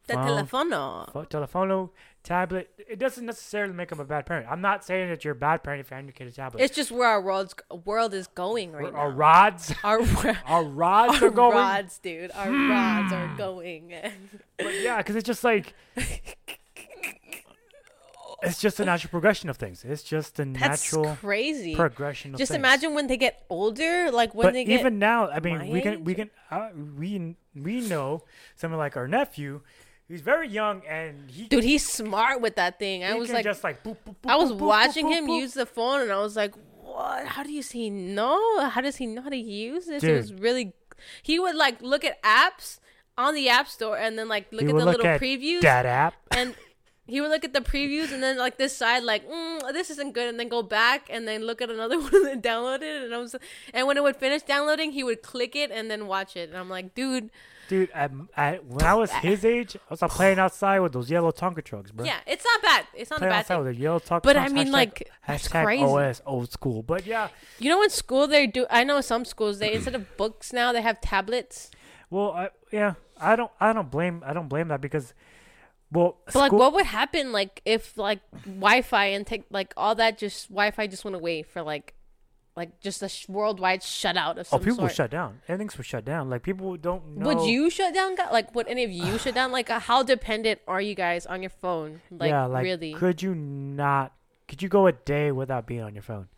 [SPEAKER 1] The
[SPEAKER 5] Phone.
[SPEAKER 1] telefono.
[SPEAKER 5] Pho- Telefono, tablet. It doesn't necessarily make them a bad parent. I'm not saying that you're a bad parent if you hand your kid a tablet.
[SPEAKER 1] It's just where our world's world is going right
[SPEAKER 5] Our-
[SPEAKER 1] now.
[SPEAKER 5] our rods,
[SPEAKER 1] Our,
[SPEAKER 5] our rods
[SPEAKER 1] our
[SPEAKER 5] are going.
[SPEAKER 1] rods, dude. Our rods are going.
[SPEAKER 5] But yeah, because it's just like it's just a natural progression of things. It's just a
[SPEAKER 1] That's
[SPEAKER 5] natural
[SPEAKER 1] crazy.
[SPEAKER 5] progression of
[SPEAKER 1] Just
[SPEAKER 5] things.
[SPEAKER 1] imagine when they get older, like when
[SPEAKER 5] but
[SPEAKER 1] they get.
[SPEAKER 5] even now, I mean, we can we can uh, we we know someone like our nephew. He's very young and he,
[SPEAKER 1] Dude, he's smart with that thing. I was like,
[SPEAKER 5] just like boop, boop, boop,
[SPEAKER 1] I was watching him use the phone, and I was like, "What? How does he know? How does he know how to use this?" It was really. He would like look at apps on the app store, and then like look
[SPEAKER 5] He
[SPEAKER 1] at the
[SPEAKER 5] look
[SPEAKER 1] little
[SPEAKER 5] at
[SPEAKER 1] previews,
[SPEAKER 5] that app.
[SPEAKER 1] and he would look at the previews, and then like this side, like mm, this isn't good, and then go back and then look at another one and then download it, and I was, and when it would finish downloading, he would click it and then watch it, and I'm like, dude,
[SPEAKER 5] Dude, at, at, when I was his age, I was like, playing outside with those yellow Tonka trucks, bro.
[SPEAKER 1] yeah, it's not bad. It's not a
[SPEAKER 5] Playing
[SPEAKER 1] bad
[SPEAKER 5] outside
[SPEAKER 1] thing.
[SPEAKER 5] with the yellow Tonka
[SPEAKER 1] But I
[SPEAKER 5] trucks.
[SPEAKER 1] mean,
[SPEAKER 5] hashtag-
[SPEAKER 1] like, that's
[SPEAKER 5] hashtag
[SPEAKER 1] crazy.
[SPEAKER 5] OS old school. But yeah,
[SPEAKER 1] You know, in school they do. I know some schools they instead of books now they have tablets.
[SPEAKER 5] well, I, yeah, I don't, I don't blame, I don't blame that because, well,
[SPEAKER 1] But like,
[SPEAKER 5] school-
[SPEAKER 1] what would happen like if like Wi-Fi and take like all that just Wi-Fi just went away for like, like just a sh- worldwide shutout of some Oh,
[SPEAKER 5] people
[SPEAKER 1] sort?
[SPEAKER 5] were shut down. Everything's was shut down. Like people don't know.
[SPEAKER 1] Would you shut down? Like, would any of you shut down? Like, uh, how dependent are you guys on your phone? Like,
[SPEAKER 5] yeah, like
[SPEAKER 1] really?
[SPEAKER 5] could you not? Could you go a day without being on your phone?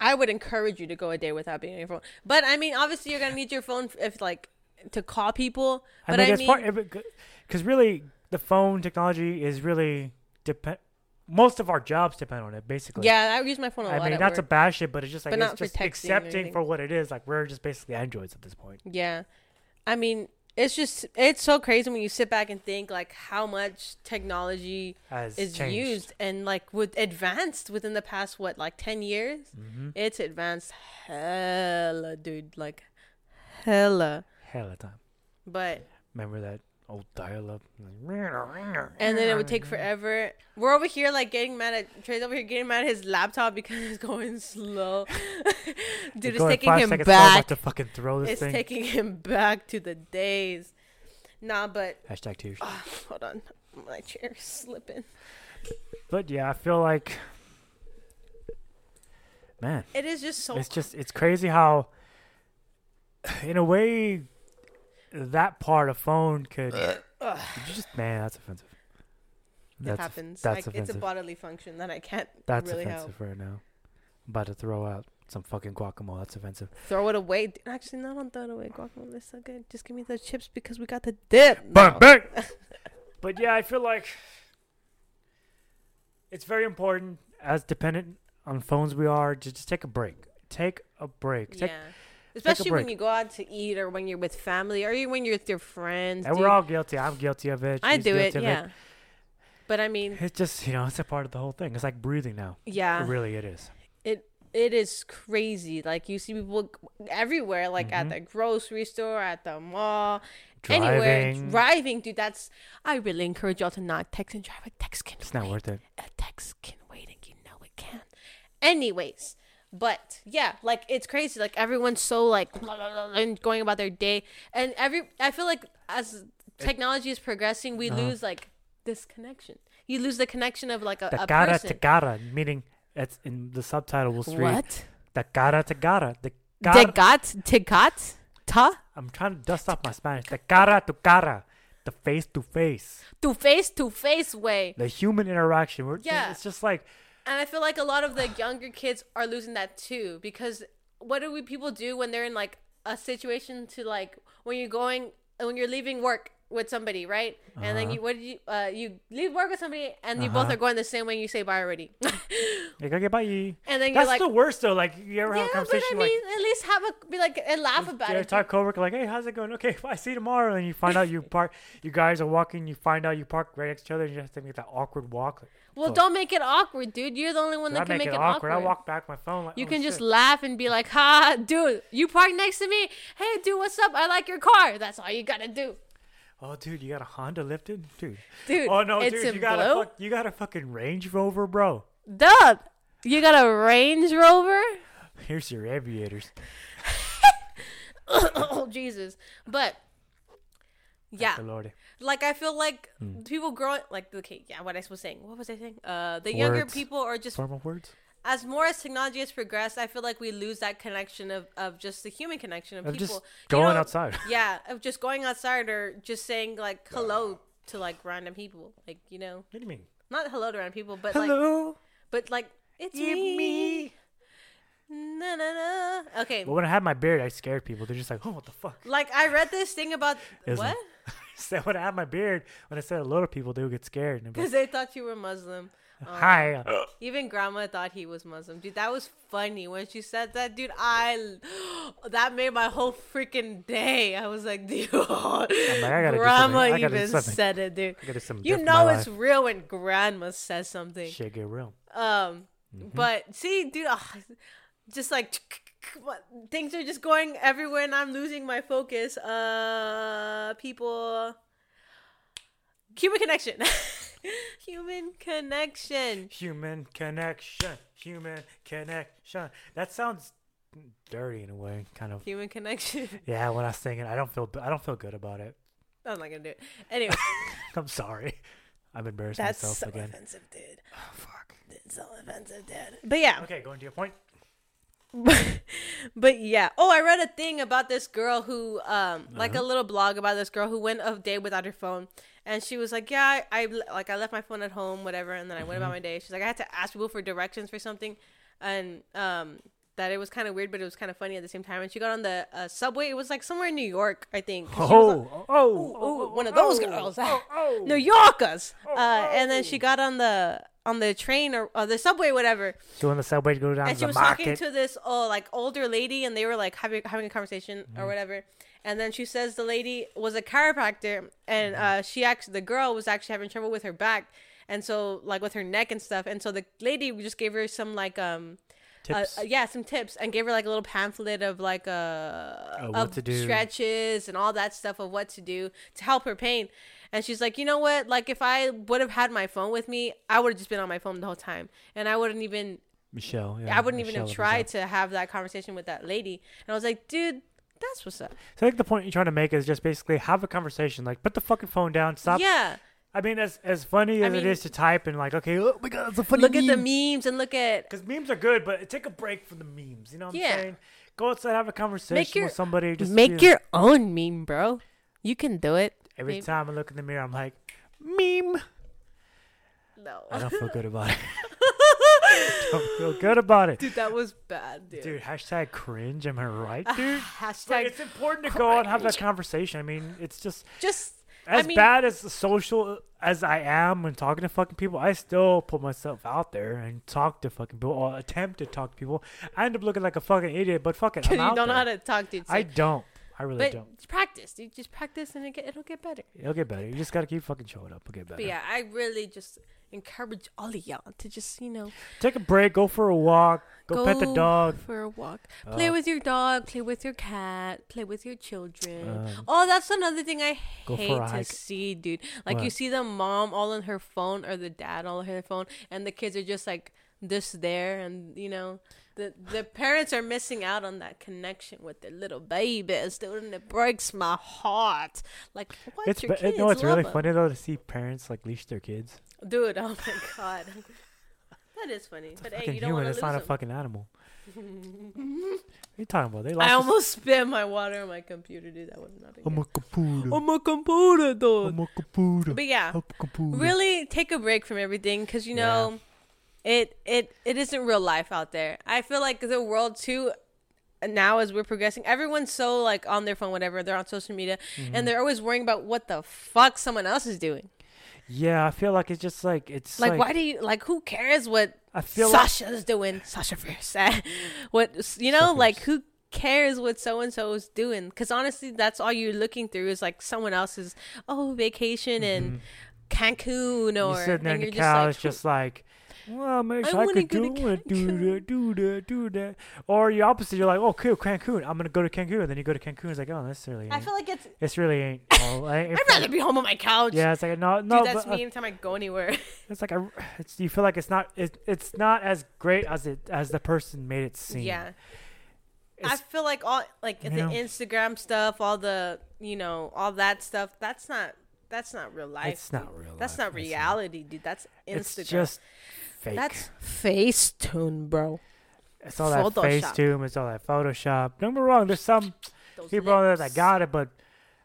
[SPEAKER 1] I would encourage you to go a day without being on your phone. But I mean, obviously, you're gonna need your phone if like to call people. But
[SPEAKER 5] I mean,
[SPEAKER 1] I
[SPEAKER 5] it's
[SPEAKER 1] mean,
[SPEAKER 5] because really the phone technology is really depend. Most of our jobs depend on it, basically.
[SPEAKER 1] yeah, I use my phone a
[SPEAKER 5] I
[SPEAKER 1] lot.
[SPEAKER 5] I
[SPEAKER 1] mean,
[SPEAKER 5] not to
[SPEAKER 1] work.
[SPEAKER 5] bash it, but it's just like
[SPEAKER 1] But
[SPEAKER 5] it's
[SPEAKER 1] not for
[SPEAKER 5] just accepting for what it is. Like we're just basically androids at this point.
[SPEAKER 1] Yeah. I mean, it's just it's so crazy when you sit back and think like how much technology
[SPEAKER 5] Has
[SPEAKER 1] is
[SPEAKER 5] changed.
[SPEAKER 1] used and like with advanced within the past what like 10 years.
[SPEAKER 5] Mm-hmm.
[SPEAKER 1] It's advanced hella, dude, like hella.
[SPEAKER 5] hella time.
[SPEAKER 1] But
[SPEAKER 5] Remember that old dial-up?
[SPEAKER 1] and then it would take forever. We're over here like getting mad at Trey's over here getting mad at his laptop because it's going slow. dude, it's taking him
[SPEAKER 5] seconds slow, I'm about
[SPEAKER 1] back.
[SPEAKER 5] to fucking throw this
[SPEAKER 1] It's
[SPEAKER 5] thing.
[SPEAKER 1] taking him back to the days. Nah, but
[SPEAKER 5] Hashtag tears.
[SPEAKER 1] hold on, my chair's slipping.
[SPEAKER 5] But yeah, I feel like, man,
[SPEAKER 1] It is just so.
[SPEAKER 5] it's just it's crazy how, in a way, that part of phone could.
[SPEAKER 1] Ugh.
[SPEAKER 5] you just man, that's offensive.
[SPEAKER 1] it happens.
[SPEAKER 5] that's
[SPEAKER 1] like, it's a bodily function that I can't
[SPEAKER 5] That's
[SPEAKER 1] really
[SPEAKER 5] offensive right now. I'm about to throw out some fucking guacamole. That's offensive.
[SPEAKER 1] throw it away. Actually, no, don't throw it away. Guacamole is so good. Just give me the chips because we got the dip.
[SPEAKER 5] Bang,
[SPEAKER 1] now.
[SPEAKER 5] bang. but yeah, I feel like it's very important as dependent on phones we are to just take a break. Take a break. Take,
[SPEAKER 1] Yeah. Especially when you go out to eat or when you're with family or when you're with your friends.
[SPEAKER 5] and
[SPEAKER 1] dude.
[SPEAKER 5] we're all guilty. I'm guilty of it.
[SPEAKER 1] I
[SPEAKER 5] She's
[SPEAKER 1] do it, yeah. But I mean,
[SPEAKER 5] It's just you know, it's a part of the whole thing. It's like breathing now.
[SPEAKER 1] yeah.
[SPEAKER 5] It really, it is.
[SPEAKER 1] it it is crazy. Like you see people everywhere, like at
[SPEAKER 5] Mhm.
[SPEAKER 1] the grocery store, at the mall, anywhere
[SPEAKER 5] Driving.
[SPEAKER 1] driving, dude. That's I really encourage y'all to not text and drive. A text can
[SPEAKER 5] It's not worth it.
[SPEAKER 1] A text can wait, and you know it can. Anyways, but yeah, like it's crazy. Like everyone's so like blah, blah, blah, and going about their day, and every I feel like as technology is progressing, we
[SPEAKER 5] Uh-huh.
[SPEAKER 1] lose like this connection. You lose the connection of like a,
[SPEAKER 5] The
[SPEAKER 1] a
[SPEAKER 5] cara
[SPEAKER 1] person.
[SPEAKER 5] to cara, meaning it's in the subtitle will read
[SPEAKER 1] what?
[SPEAKER 5] the cara to cara. The
[SPEAKER 1] De
[SPEAKER 5] cara,
[SPEAKER 1] gat te ta
[SPEAKER 5] I'm trying to dust off my Spanish. The cara to cara, the face to face,
[SPEAKER 1] to face to face way.
[SPEAKER 5] the human interaction. We're,
[SPEAKER 1] Yeah.
[SPEAKER 5] it's just like
[SPEAKER 1] And I feel like a lot of the younger kids are losing that too because what do we people do when they're in like a situation to like when you're going when you're leaving work with somebody, right? And then
[SPEAKER 5] Uh-huh.
[SPEAKER 1] you what did you uh you leave work with somebody and you both
[SPEAKER 5] Uh-huh.
[SPEAKER 1] are going the same way and you say bye already.
[SPEAKER 5] You gotta get by.
[SPEAKER 1] and then you're
[SPEAKER 5] That's
[SPEAKER 1] like
[SPEAKER 5] the worst though. Like you ever
[SPEAKER 1] Yeah,
[SPEAKER 5] have a
[SPEAKER 1] but I
[SPEAKER 5] conversation
[SPEAKER 1] mean,
[SPEAKER 5] like.
[SPEAKER 1] at least have a be like and laugh about it.
[SPEAKER 5] talk coworker like, hey, how's it going? Okay, I see you tomorrow. And you find out you park, you guys are walking. You find out you park right next to each other. and You have to make that awkward walk. Like,
[SPEAKER 1] Well,
[SPEAKER 5] fuck.
[SPEAKER 1] don't make it awkward, dude. You're the only one
[SPEAKER 5] I
[SPEAKER 1] that can
[SPEAKER 5] make,
[SPEAKER 1] make
[SPEAKER 5] it, awkward.
[SPEAKER 1] awkward.
[SPEAKER 5] I walk back my phone. Like,
[SPEAKER 1] You
[SPEAKER 5] oh,
[SPEAKER 1] can just laugh and be like, "Ha, dude, you parked next to me. Hey, dude, what's up? I like your car." That's all you gotta do,
[SPEAKER 5] Oh, dude, you got a Honda lifted, dude.
[SPEAKER 1] dude.
[SPEAKER 5] oh no, dude, you got a fuck, you got a fucking Range Rover, bro.
[SPEAKER 1] Dude, you got a Range Rover.
[SPEAKER 5] Here's your aviators.
[SPEAKER 1] oh Jesus! But yeah,
[SPEAKER 5] Lordy.
[SPEAKER 1] Like I feel like
[SPEAKER 5] Hmm.
[SPEAKER 1] people growing like okay, yeah. What I was saying. What was I saying? Uh, the younger people are just
[SPEAKER 5] Formal words.
[SPEAKER 1] as more as technology has progressed, I feel like we lose that connection of, of just the human connection of,
[SPEAKER 5] Of
[SPEAKER 1] people.
[SPEAKER 5] just
[SPEAKER 1] You
[SPEAKER 5] going
[SPEAKER 1] know,
[SPEAKER 5] outside.
[SPEAKER 1] Yeah, of just going outside or just saying like hello to like random people. Like, you know,
[SPEAKER 5] What do you mean?
[SPEAKER 1] not hello to random people, but like
[SPEAKER 5] Hello.
[SPEAKER 1] but like it's me.
[SPEAKER 5] me.
[SPEAKER 1] Na, na, na. Okay.
[SPEAKER 5] But when I had my beard, I scared people. They're just like, oh, what the fuck?
[SPEAKER 1] Like I read this thing about what?
[SPEAKER 5] so when I had my beard, when I said a lot of people, they would get scared. And they'd be
[SPEAKER 1] Because
[SPEAKER 5] like,
[SPEAKER 1] they thought you were Muslim. Um,
[SPEAKER 5] Hi.
[SPEAKER 1] Even grandma thought he was Muslim. Dude, that was funny when she said that. Dude, I that made my whole freaking day. I was like, dude,
[SPEAKER 5] like, I gotta
[SPEAKER 1] grandma
[SPEAKER 5] something. I gotta
[SPEAKER 1] even
[SPEAKER 5] something.
[SPEAKER 1] said it, dude.
[SPEAKER 5] I gotta do
[SPEAKER 1] You
[SPEAKER 5] different in my
[SPEAKER 1] know it's
[SPEAKER 5] life.
[SPEAKER 1] real when grandma says something.
[SPEAKER 5] Shit get real.
[SPEAKER 1] Um,
[SPEAKER 5] Mm-hmm.
[SPEAKER 1] but see, dude, ah, just like things are just going everywhere, and I'm losing my focus. Uh, people, human connection, human connection.
[SPEAKER 5] Human connection. Human connection. That sounds dirty in a way, kind of.
[SPEAKER 1] Human connection.
[SPEAKER 5] Yeah, when I was singing, I don't feel I don't feel good about it.
[SPEAKER 1] I'm not gonna do it. Anyway,
[SPEAKER 5] I'm sorry. I've embarrassed
[SPEAKER 1] that's
[SPEAKER 5] myself
[SPEAKER 1] so
[SPEAKER 5] again.
[SPEAKER 1] offensive, dude.
[SPEAKER 5] Oh, fuck.
[SPEAKER 1] It's so offensive, dude. But yeah,
[SPEAKER 5] Okay, going to your point.
[SPEAKER 1] but yeah. Oh, I read a thing about this girl who, um, like
[SPEAKER 5] Uh-huh.
[SPEAKER 1] a little blog about this girl who went a day without her phone, and she was like, "Yeah, I, I like I left my phone at home, whatever, and then I went
[SPEAKER 5] Mm-hmm.
[SPEAKER 1] about my day." She's like, "I had to ask people for directions for something," and um, that it was kind of weird, but it was kind of funny at the same time. And she got on the uh, subway. It was like somewhere in New York, I think. she was
[SPEAKER 5] Oh, oh, oh,
[SPEAKER 1] Ooh, one of those
[SPEAKER 5] oh,
[SPEAKER 1] girls.
[SPEAKER 5] Oh, oh.
[SPEAKER 1] New Yorkers. uh, and then
[SPEAKER 5] oh.
[SPEAKER 1] she got on the on the train or, or the subway, whatever.
[SPEAKER 5] So on the subway to go down
[SPEAKER 1] and
[SPEAKER 5] to
[SPEAKER 1] she
[SPEAKER 5] the
[SPEAKER 1] was talking to this oh like older lady and they were like having having a conversation
[SPEAKER 5] Mm-hmm.
[SPEAKER 1] or whatever and then she says the lady was a chiropractor and
[SPEAKER 5] Mm-hmm.
[SPEAKER 1] uh she actually the girl was actually having trouble with her back and so like with her neck and stuff and so the lady just gave her some like um uh,
[SPEAKER 5] Tips.
[SPEAKER 1] uh, yeah some tips and gave her like a little pamphlet of like uh
[SPEAKER 5] Of what
[SPEAKER 1] of
[SPEAKER 5] to do.
[SPEAKER 1] stretches and all that stuff of what to do to help her pain and she's like you know what like if i would have had my phone with me i would have just been on my phone the whole time and i wouldn't even
[SPEAKER 5] Michelle. Yeah,
[SPEAKER 1] I wouldn't even have tried to have that conversation with that lady. And I was like, dude, that's what's up.
[SPEAKER 5] So I think the point you're trying to make is just basically have a conversation. Like, put the fucking phone down. Stop.
[SPEAKER 1] Yeah.
[SPEAKER 5] I mean, as as funny as it
[SPEAKER 1] mean-
[SPEAKER 5] is to type and like, okay, oh my god, it's a funny
[SPEAKER 1] Look at the memes and look at
[SPEAKER 5] Because memes are good, but take a break from the memes. You know what I'm
[SPEAKER 1] Yeah.
[SPEAKER 5] saying? Go outside, have a conversation
[SPEAKER 1] your-
[SPEAKER 5] with somebody. Just
[SPEAKER 1] make
[SPEAKER 5] be-
[SPEAKER 1] your own meme, bro. You can do it.
[SPEAKER 5] Every
[SPEAKER 1] Maybe-
[SPEAKER 5] time I look in the mirror, I'm like, meme.
[SPEAKER 1] No.
[SPEAKER 5] I don't feel good about it. don't feel good about it.
[SPEAKER 1] dude, that was bad, dude.
[SPEAKER 5] Dude, hashtag cringe. Am I right, ah, dude? But
[SPEAKER 1] Hashtag
[SPEAKER 5] it's important to go out and have that conversation. I mean, it's just
[SPEAKER 1] just
[SPEAKER 5] as
[SPEAKER 1] I mean,
[SPEAKER 5] bad as social as I am when talking to fucking people. I still put myself out there and talk to fucking people or attempt to talk to people. I end up looking like a fucking idiot, but fuck it, I'm
[SPEAKER 1] you don't know how to talk, dude. so-
[SPEAKER 5] I don't. I really
[SPEAKER 1] but
[SPEAKER 5] don't.
[SPEAKER 1] practice. You just practice and it get, it'll get better.
[SPEAKER 5] It'll get better. You just gotta keep fucking showing up. It'll get better.
[SPEAKER 1] But yeah, I really just encourage all of y'all to just, you know,
[SPEAKER 5] Take a break. Go for a walk. Go, pet the dog.
[SPEAKER 1] for a walk. Play
[SPEAKER 5] Uh,
[SPEAKER 1] with your dog. Play with your cat. Play with your children.
[SPEAKER 5] Um,
[SPEAKER 1] oh, that's another thing I hate to see, dude. Like you see the mom all on her phone or the dad all on her phone, and the kids are just like this there, and you know. The, the parents are missing out on that connection with their little babies, dude, and it breaks my heart. Like, what
[SPEAKER 5] It's
[SPEAKER 1] your kids
[SPEAKER 5] no, it's really
[SPEAKER 1] love 'em.
[SPEAKER 5] funny though to see parents like leash their kids.
[SPEAKER 1] dude. Oh my god, that is funny. But hey, you don't
[SPEAKER 5] human.
[SPEAKER 1] want to
[SPEAKER 5] It's not a
[SPEAKER 1] 'em.
[SPEAKER 5] fucking animal. what are you talking about? They lost.
[SPEAKER 1] I
[SPEAKER 5] a-
[SPEAKER 1] almost spit my water on my computer, dude. That was not a
[SPEAKER 5] I'm
[SPEAKER 1] good.
[SPEAKER 5] a computer.
[SPEAKER 1] On my computer, dude.
[SPEAKER 5] I'm a computer.
[SPEAKER 1] But yeah,
[SPEAKER 5] a computer.
[SPEAKER 1] really take a break from everything because you know, it it it isn't real life out there. I feel like the world too. now as we're progressing, everyone's so like on their phone, whatever. They're on social media,
[SPEAKER 5] Mm-hmm.
[SPEAKER 1] and they're always worrying about what the fuck someone else is doing.
[SPEAKER 5] Yeah, I feel like it's just like it's
[SPEAKER 1] Like,
[SPEAKER 5] like,
[SPEAKER 1] why do you like? Who cares what
[SPEAKER 5] I feel like
[SPEAKER 1] Sasha's doing? Sasha Fierce. what you know?
[SPEAKER 5] Sasha
[SPEAKER 1] Like,
[SPEAKER 5] Fierce.
[SPEAKER 1] who cares what so and so is doing? Because honestly, that's all you're looking through is like someone else's oh vacation in Cancun or
[SPEAKER 5] you sitting there on
[SPEAKER 1] and
[SPEAKER 5] the
[SPEAKER 1] you're
[SPEAKER 5] couch,
[SPEAKER 1] just
[SPEAKER 5] just
[SPEAKER 1] like,
[SPEAKER 5] like, well, maybe
[SPEAKER 1] I
[SPEAKER 5] I, could do it, do that, do that, do that, or the opposite. You're like, oh, cool, Cancun. I'm gonna go to Cancun, and then you go to Cancun. It's like, oh, this really.
[SPEAKER 1] I feel like it's.
[SPEAKER 5] It's really ain't. I ain't
[SPEAKER 1] I'd rather be home on my couch.
[SPEAKER 5] Yeah, it's like no, no.
[SPEAKER 1] Dude, that's
[SPEAKER 5] but, uh,
[SPEAKER 1] me anytime I go anywhere.
[SPEAKER 5] It's like a, it's you feel like it's not it, it's not as great as it as the person made it seem.
[SPEAKER 1] yeah. I feel like all like the
[SPEAKER 5] know?
[SPEAKER 1] Instagram stuff, all the you know, all that stuff. That's not that's not real life.
[SPEAKER 5] It's not real.
[SPEAKER 1] That's
[SPEAKER 5] life,
[SPEAKER 1] not
[SPEAKER 5] it's
[SPEAKER 1] reality, dude. That's Instagram.
[SPEAKER 5] It's just fake.
[SPEAKER 1] that's Facetune, bro.
[SPEAKER 5] it's all that
[SPEAKER 1] Photoshop.
[SPEAKER 5] Facetune. It's all that Photoshop. Don't me wrong. There's some
[SPEAKER 1] Those
[SPEAKER 5] people out there that got it, but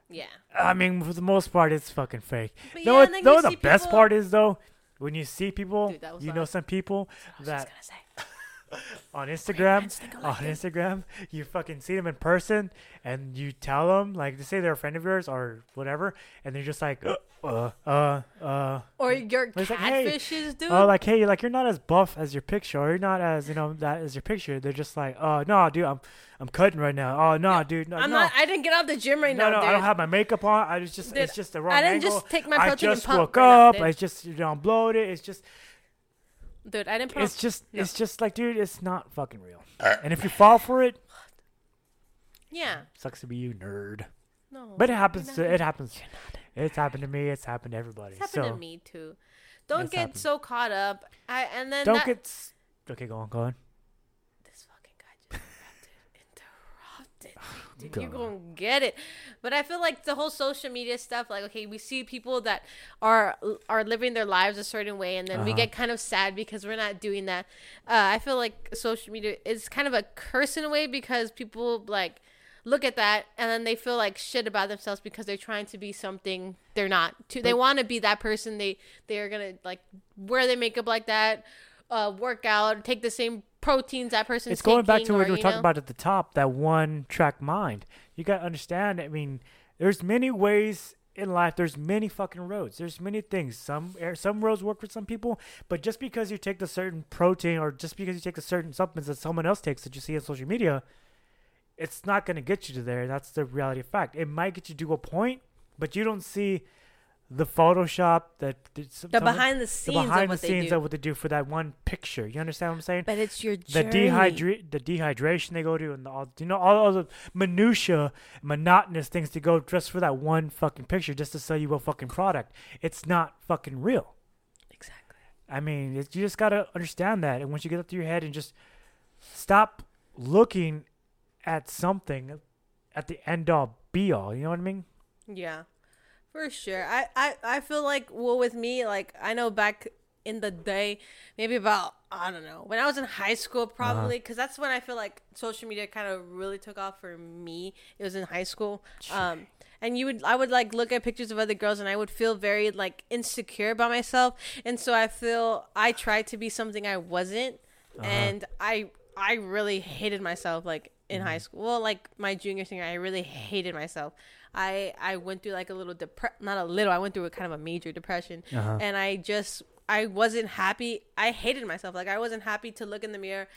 [SPEAKER 1] Yeah.
[SPEAKER 5] I mean, for the most part, it's fucking fake.
[SPEAKER 1] But
[SPEAKER 5] No,
[SPEAKER 1] yeah,
[SPEAKER 5] what,
[SPEAKER 1] and then
[SPEAKER 5] know
[SPEAKER 1] you
[SPEAKER 5] the
[SPEAKER 1] see
[SPEAKER 5] best
[SPEAKER 1] people-
[SPEAKER 5] part is though, when you see people,
[SPEAKER 1] Dude,
[SPEAKER 5] you know some people
[SPEAKER 1] I was
[SPEAKER 5] that
[SPEAKER 1] just gonna say.
[SPEAKER 5] on Instagram,
[SPEAKER 1] I
[SPEAKER 5] on. Instagram, you fucking see them in person, and you tell them like, they say they're a friend of yours or whatever, and they're just like, uh, uh, uh,
[SPEAKER 1] Or your
[SPEAKER 5] It's like, hey,
[SPEAKER 1] catfishes, dude.
[SPEAKER 5] oh, like, hey, like you're not as buff as your picture, or you're not as you know that as your picture. They're just like, oh no, dude, I'm I'm cutting right now. Oh no, dude, no,
[SPEAKER 1] I'm
[SPEAKER 5] no.
[SPEAKER 1] not. I didn't get out of the gym right
[SPEAKER 5] no,
[SPEAKER 1] now,
[SPEAKER 5] no,
[SPEAKER 1] dude.
[SPEAKER 5] I don't have my makeup on. I was just,
[SPEAKER 1] Dude,
[SPEAKER 5] it's just the wrong
[SPEAKER 1] I didn't
[SPEAKER 5] angle.
[SPEAKER 1] just take my
[SPEAKER 5] I
[SPEAKER 1] protein and
[SPEAKER 5] just
[SPEAKER 1] pump
[SPEAKER 5] woke
[SPEAKER 1] right now,
[SPEAKER 5] up.
[SPEAKER 1] dude.
[SPEAKER 5] I just, you know, bloated. It's just,
[SPEAKER 1] dude, I didn't put.
[SPEAKER 5] it's
[SPEAKER 1] on,
[SPEAKER 5] just,
[SPEAKER 1] no.
[SPEAKER 5] it's just like, dude, it's not fucking real. And if you fall for it,
[SPEAKER 1] yeah.
[SPEAKER 5] sucks to be you, nerd.
[SPEAKER 1] No.
[SPEAKER 5] But it happens. To, it happens. It's happened to me. It's happened to everybody.
[SPEAKER 1] It's happened
[SPEAKER 5] so
[SPEAKER 1] to me too. Don't get
[SPEAKER 5] happened.
[SPEAKER 1] so caught up. I and then
[SPEAKER 5] don't
[SPEAKER 1] that,
[SPEAKER 5] get. Okay, go on, go on.
[SPEAKER 1] this fucking guy just interrupted, interrupted me. Dude,
[SPEAKER 5] God.
[SPEAKER 1] You're gonna get it. But I feel like the whole social media stuff, like okay, we see people that are are living their lives a certain way, and then we
[SPEAKER 5] Uh-huh.
[SPEAKER 1] get kind of sad because we're not doing that. Uh, I feel like social media is kind of a curse in a way because people like look at that and then they feel like shit about themselves because they're trying to be something they're not. To they want to be that person. They they are gonna like wear their makeup like that, uh, work out, take the same proteins that person's
[SPEAKER 5] it's going back to what we were talking about at the top that one track mind. You got to understand i mean there's many ways in life there's many fucking roads. There's many things. Some some roads work for some people but just because you take the certain protein or just because you take the certain supplements that someone else takes that you see on social media it's not going to get you to there. That's the reality of fact. It might get you to a point but you don't see the photoshop that some-
[SPEAKER 1] the behind the
[SPEAKER 5] the
[SPEAKER 1] scenes
[SPEAKER 5] behind the scenes of what they do for that one picture. You understand what i'm saying?
[SPEAKER 1] But it's your journey.
[SPEAKER 5] the
[SPEAKER 1] journey.
[SPEAKER 5] dehydra- the dehydration they go to and the, all you know all, all the minutia monotonous things to go just for that one fucking picture just to sell you a fucking product. It's not fucking real.
[SPEAKER 1] Exactly.
[SPEAKER 5] i mean it, you just got to understand that. And once you get up to your head and just stop looking at something at the end all be all. You know what i mean?
[SPEAKER 1] Yeah, for sure. I, I, I feel like well with me like I know back in the day, maybe about I don't know when I was in high school probably because that's when I feel like social media kind of really took off for me. It was in high school. Um, and you would I would like look at pictures of other girls and I would feel very like insecure about myself, and so I feel I tried to be something I wasn't, and I I really hated myself like in high school. Well, like my junior senior, I really hated myself. I I went through like a little depre not a little. I went through a kind of a major depression,
[SPEAKER 5] Uh-huh.
[SPEAKER 1] and I just I wasn't happy. I hated myself. Like I wasn't happy to look in the mirror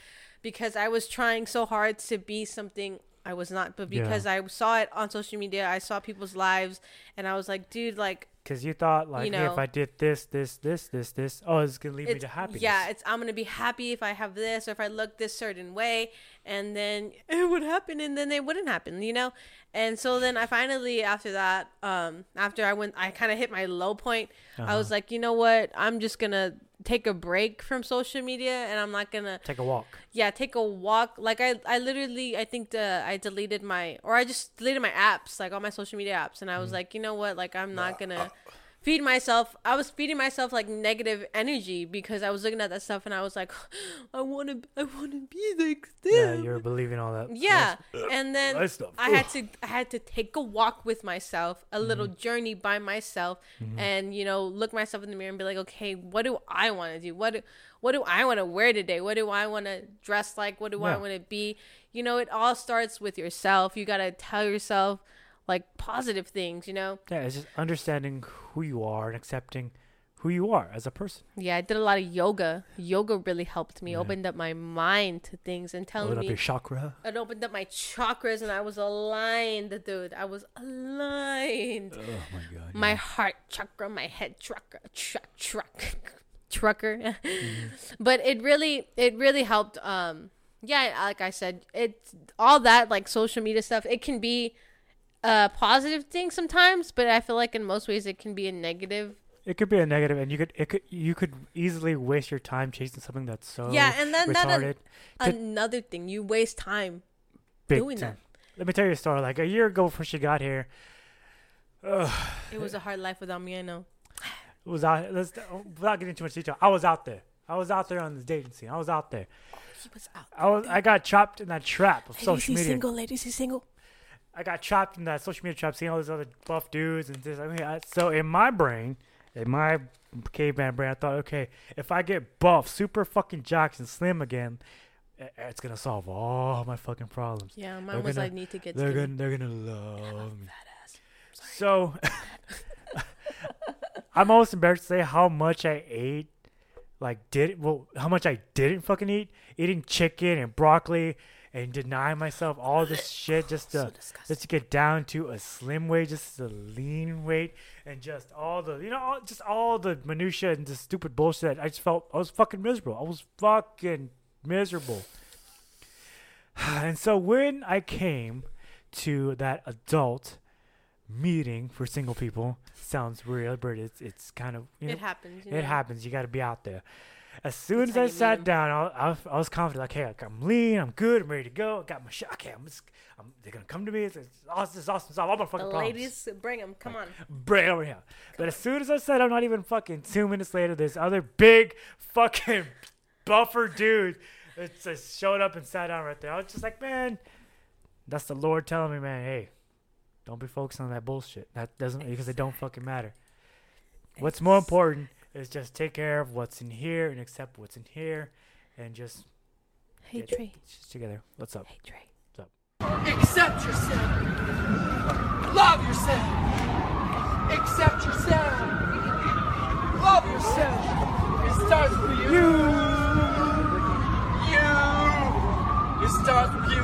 [SPEAKER 1] because I was trying so hard to be something I was not. But
[SPEAKER 5] Yeah.
[SPEAKER 1] because I saw it on social media, I saw people's lives, and I was like, dude, like
[SPEAKER 5] because you thought like hey,
[SPEAKER 1] know.
[SPEAKER 5] if i did this this this this this oh it's gonna lead me
[SPEAKER 1] it's
[SPEAKER 5] to happiness
[SPEAKER 1] yeah, it's I'm gonna be happy if I have this or if I look this certain way, and then it would happen, and then it wouldn't happen, you know. And so then I finally after that, um, after I went, I kind of hit my low point. I
[SPEAKER 5] Uh-huh.
[SPEAKER 1] was like, you know what, I'm just gonna take a break from social media, and I'm not gonna
[SPEAKER 5] take a walk.
[SPEAKER 1] Yeah take a walk. Like i i literally i think the i deleted my or i just deleted my apps like all my social media apps. And i
[SPEAKER 5] Mm.
[SPEAKER 1] was like you know what? Like i'm not gonna feed myself i was feeding myself like negative energy because i was looking at that stuff and i was like i want to i want to be like
[SPEAKER 5] yeah
[SPEAKER 1] them.
[SPEAKER 5] you're believing all that
[SPEAKER 1] yeah. and then
[SPEAKER 5] stuff.
[SPEAKER 1] i had to i had to take a walk with myself a little
[SPEAKER 5] Mm-hmm.
[SPEAKER 1] journey by myself and you know look myself in the mirror and be like okay what do i want to do? What do what do i want to wear today? What do i want to dress like? What do i want to be? You know, it all starts with yourself. You got to tell yourself like positive things, you know?
[SPEAKER 5] Yeah, it's just understanding who you are and accepting who you are as a person.
[SPEAKER 1] Yeah, I did a lot of yoga. Yoga really helped me,
[SPEAKER 5] Yeah.
[SPEAKER 1] opened up my mind to things and telling
[SPEAKER 5] Load up your chakra.
[SPEAKER 1] it opened up my chakras and I was aligned, dude. I was aligned.
[SPEAKER 5] Oh my god.
[SPEAKER 1] My heart chakra, my head chakra, truck, truck, trucker. But it really, it really helped. Um, yeah, like I said, it's all that like social media stuff. It can be a positive thing sometimes, but I feel like in most ways it can be a negative.
[SPEAKER 5] It could be a negative, and you could it could you could easily waste your time chasing something that's so
[SPEAKER 1] Yeah, and then that-
[SPEAKER 5] retarded. To-
[SPEAKER 1] Another thing, you waste time.
[SPEAKER 5] big
[SPEAKER 1] doing
[SPEAKER 5] time.
[SPEAKER 1] that.
[SPEAKER 5] Let me tell you a story. Like a year ago, before she got here, ugh,
[SPEAKER 1] It was a hard life without me. I know.
[SPEAKER 5] it was out. Let's, without getting too much detail, I was out there. I was out there on the dating scene. I was out there.
[SPEAKER 1] He was out.
[SPEAKER 5] I was. I got trapped in that trap of
[SPEAKER 1] Ladies,
[SPEAKER 5] social
[SPEAKER 1] he's
[SPEAKER 5] media.
[SPEAKER 1] single. Ladies, he's single.
[SPEAKER 5] I got trapped in that social media trap, seeing all these other buff dudes and this. I mean, I, so in my brain, in my caveman brain, I thought, okay, if I get buff, super fucking jocks and slim again, eh, eh, it's gonna solve all my fucking problems.
[SPEAKER 1] Yeah, mine
[SPEAKER 5] They're
[SPEAKER 1] was
[SPEAKER 5] gonna-
[SPEAKER 1] I need to get
[SPEAKER 5] They're
[SPEAKER 1] skinny.
[SPEAKER 5] gonna, they're gonna love me. So, I'm almost embarrassed to say how much I ate. Like, did well, how much I didn't fucking eat? Eating chicken and broccoli and deny myself all this shit just to just to get down to a slim weight, just a lean weight, and just all the you know, all, just all the minutia and the stupid bullshit. I just felt I was fucking miserable. I was fucking miserable. And so when I came to that adult meeting for single people, sounds weird, but it's it's kind of you know,
[SPEAKER 1] It happens. You
[SPEAKER 5] it
[SPEAKER 1] know?
[SPEAKER 5] happens. You got to be out there. As soon as I
[SPEAKER 1] meet
[SPEAKER 5] down, I, I, was- I was confident. Like, hey, I'm lean, I'm good, I'm ready to go. I got my shot. Okay, I'm just, I'm, they're gonna come to me. It's, it's awesome, it's awesome. Solve all my
[SPEAKER 1] The
[SPEAKER 5] fucking problems.
[SPEAKER 1] ladies, bring them. Come on.
[SPEAKER 5] Bring over here. But as soon as I said, I'm not even fucking two minutes later, this other big fucking buffer dude it just showed up and sat down right there. I was just like, man, that's the Lord telling me, man, hey, don't be focused on that bullshit. That doesn't because it don't fucking matter. What's more important is just take care of what's in here and accept what's in here, and just
[SPEAKER 1] Hey
[SPEAKER 5] get
[SPEAKER 1] Trey.
[SPEAKER 5] shit together. What's up?
[SPEAKER 1] Hey Trey. What's up?
[SPEAKER 3] Accept yourself. Love yourself. Accept yourself. Love yourself. It starts with you. You. It starts with you.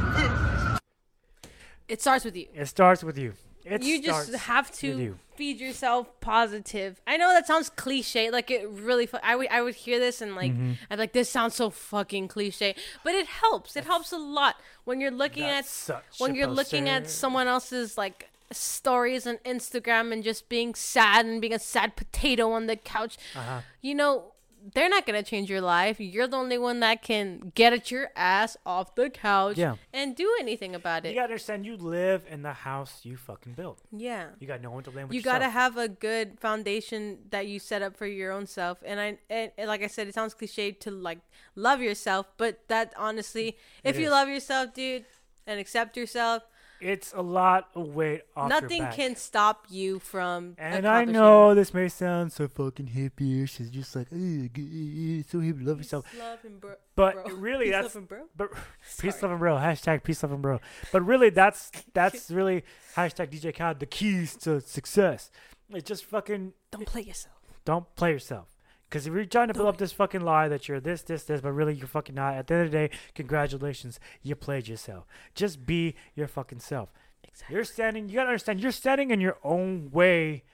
[SPEAKER 1] It starts with you.
[SPEAKER 5] It starts with you. It
[SPEAKER 1] you just have to feed yourself positive. I know that sounds cliche. Like it really. I would. I would hear this and like
[SPEAKER 5] Mm-hmm.
[SPEAKER 1] I'd like, this sounds so fucking cliche. But it helps. It helps a lot when you're looking at when you're looking at someone else's like stories on Instagram and just being sad and being a sad potato on the couch.
[SPEAKER 5] Uh-huh.
[SPEAKER 1] You know. They're not gonna change your life. You're the only one that can get at your ass off the couch
[SPEAKER 5] Yeah.
[SPEAKER 1] and do anything about it.
[SPEAKER 5] You gotta understand, you live in the house you fucking built.
[SPEAKER 1] yeah.
[SPEAKER 5] You got no one to blame.
[SPEAKER 1] You
[SPEAKER 5] yourself.
[SPEAKER 1] gotta have a good foundation that you set up for your own self and i and, and like i said it sounds cliche to like love yourself but that honestly if
[SPEAKER 5] It
[SPEAKER 1] you love yourself dude and accept yourself
[SPEAKER 5] It's a lot of weight off your
[SPEAKER 1] nothing
[SPEAKER 5] back.
[SPEAKER 1] can stop you from
[SPEAKER 5] And I know this may sound so fucking hippie-ish. It's just like, "Ugh, g- so hippie, love yourself.
[SPEAKER 1] Peace, love, and bro-
[SPEAKER 5] But
[SPEAKER 1] bro.
[SPEAKER 5] really,
[SPEAKER 1] Peace,
[SPEAKER 5] that's
[SPEAKER 1] love, and bro.
[SPEAKER 5] but peace, love, and bro. Hashtag peace, love, and bro. But really, that's that's really hashtag DJ Khaled. The keys to success. It's just fucking
[SPEAKER 1] don't play yourself
[SPEAKER 5] don't play yourself. Because if you're trying to build up this fucking lie that you're this, this, this, but really you're fucking not, at the end of the day, congratulations, you played yourself. Just be your fucking self.
[SPEAKER 1] exactly
[SPEAKER 5] You're standing, you gotta understand, you're standing in your own way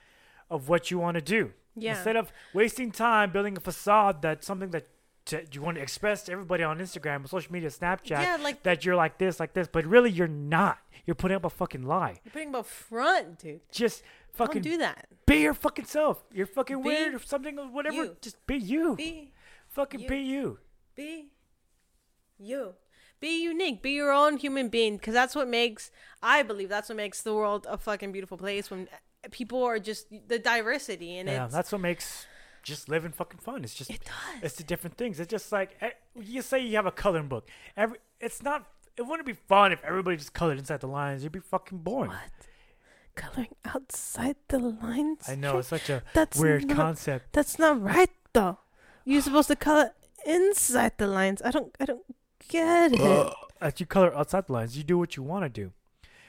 [SPEAKER 5] of what you want to do.
[SPEAKER 1] Yeah.
[SPEAKER 5] Instead of wasting time building a facade that's something that to, you want to express to everybody on Instagram, social media, Snapchat,
[SPEAKER 1] Yeah, like-
[SPEAKER 5] that you're like this, like this, but really you're not. You're putting up a fucking lie.
[SPEAKER 1] you're putting up a front dude
[SPEAKER 5] Just fucking
[SPEAKER 1] don't do that
[SPEAKER 5] be your fucking self. You're fucking
[SPEAKER 1] Be
[SPEAKER 5] weird or something or whatever.
[SPEAKER 1] you.
[SPEAKER 5] Just be you.
[SPEAKER 1] be
[SPEAKER 5] fucking
[SPEAKER 1] you.
[SPEAKER 5] be you.
[SPEAKER 1] be you be unique be your own human being because that's what makes i believe that's what makes the world a fucking beautiful place when people are just the diversity and
[SPEAKER 5] Yeah, that's what makes just living fucking fun. It's just
[SPEAKER 1] It does.
[SPEAKER 5] it's the different things. It's just like eh, you say you have a coloring book. Every it's not. It wouldn't be fun if everybody just colored inside the lines. It'd be fucking boring.
[SPEAKER 1] what coloring outside the lines
[SPEAKER 5] I know it's such a
[SPEAKER 1] That's
[SPEAKER 5] weird
[SPEAKER 1] not-
[SPEAKER 5] concept.
[SPEAKER 1] that's not right though you're supposed to color inside the lines i don't i don't get it
[SPEAKER 5] that you color outside the lines. You do what you want to do,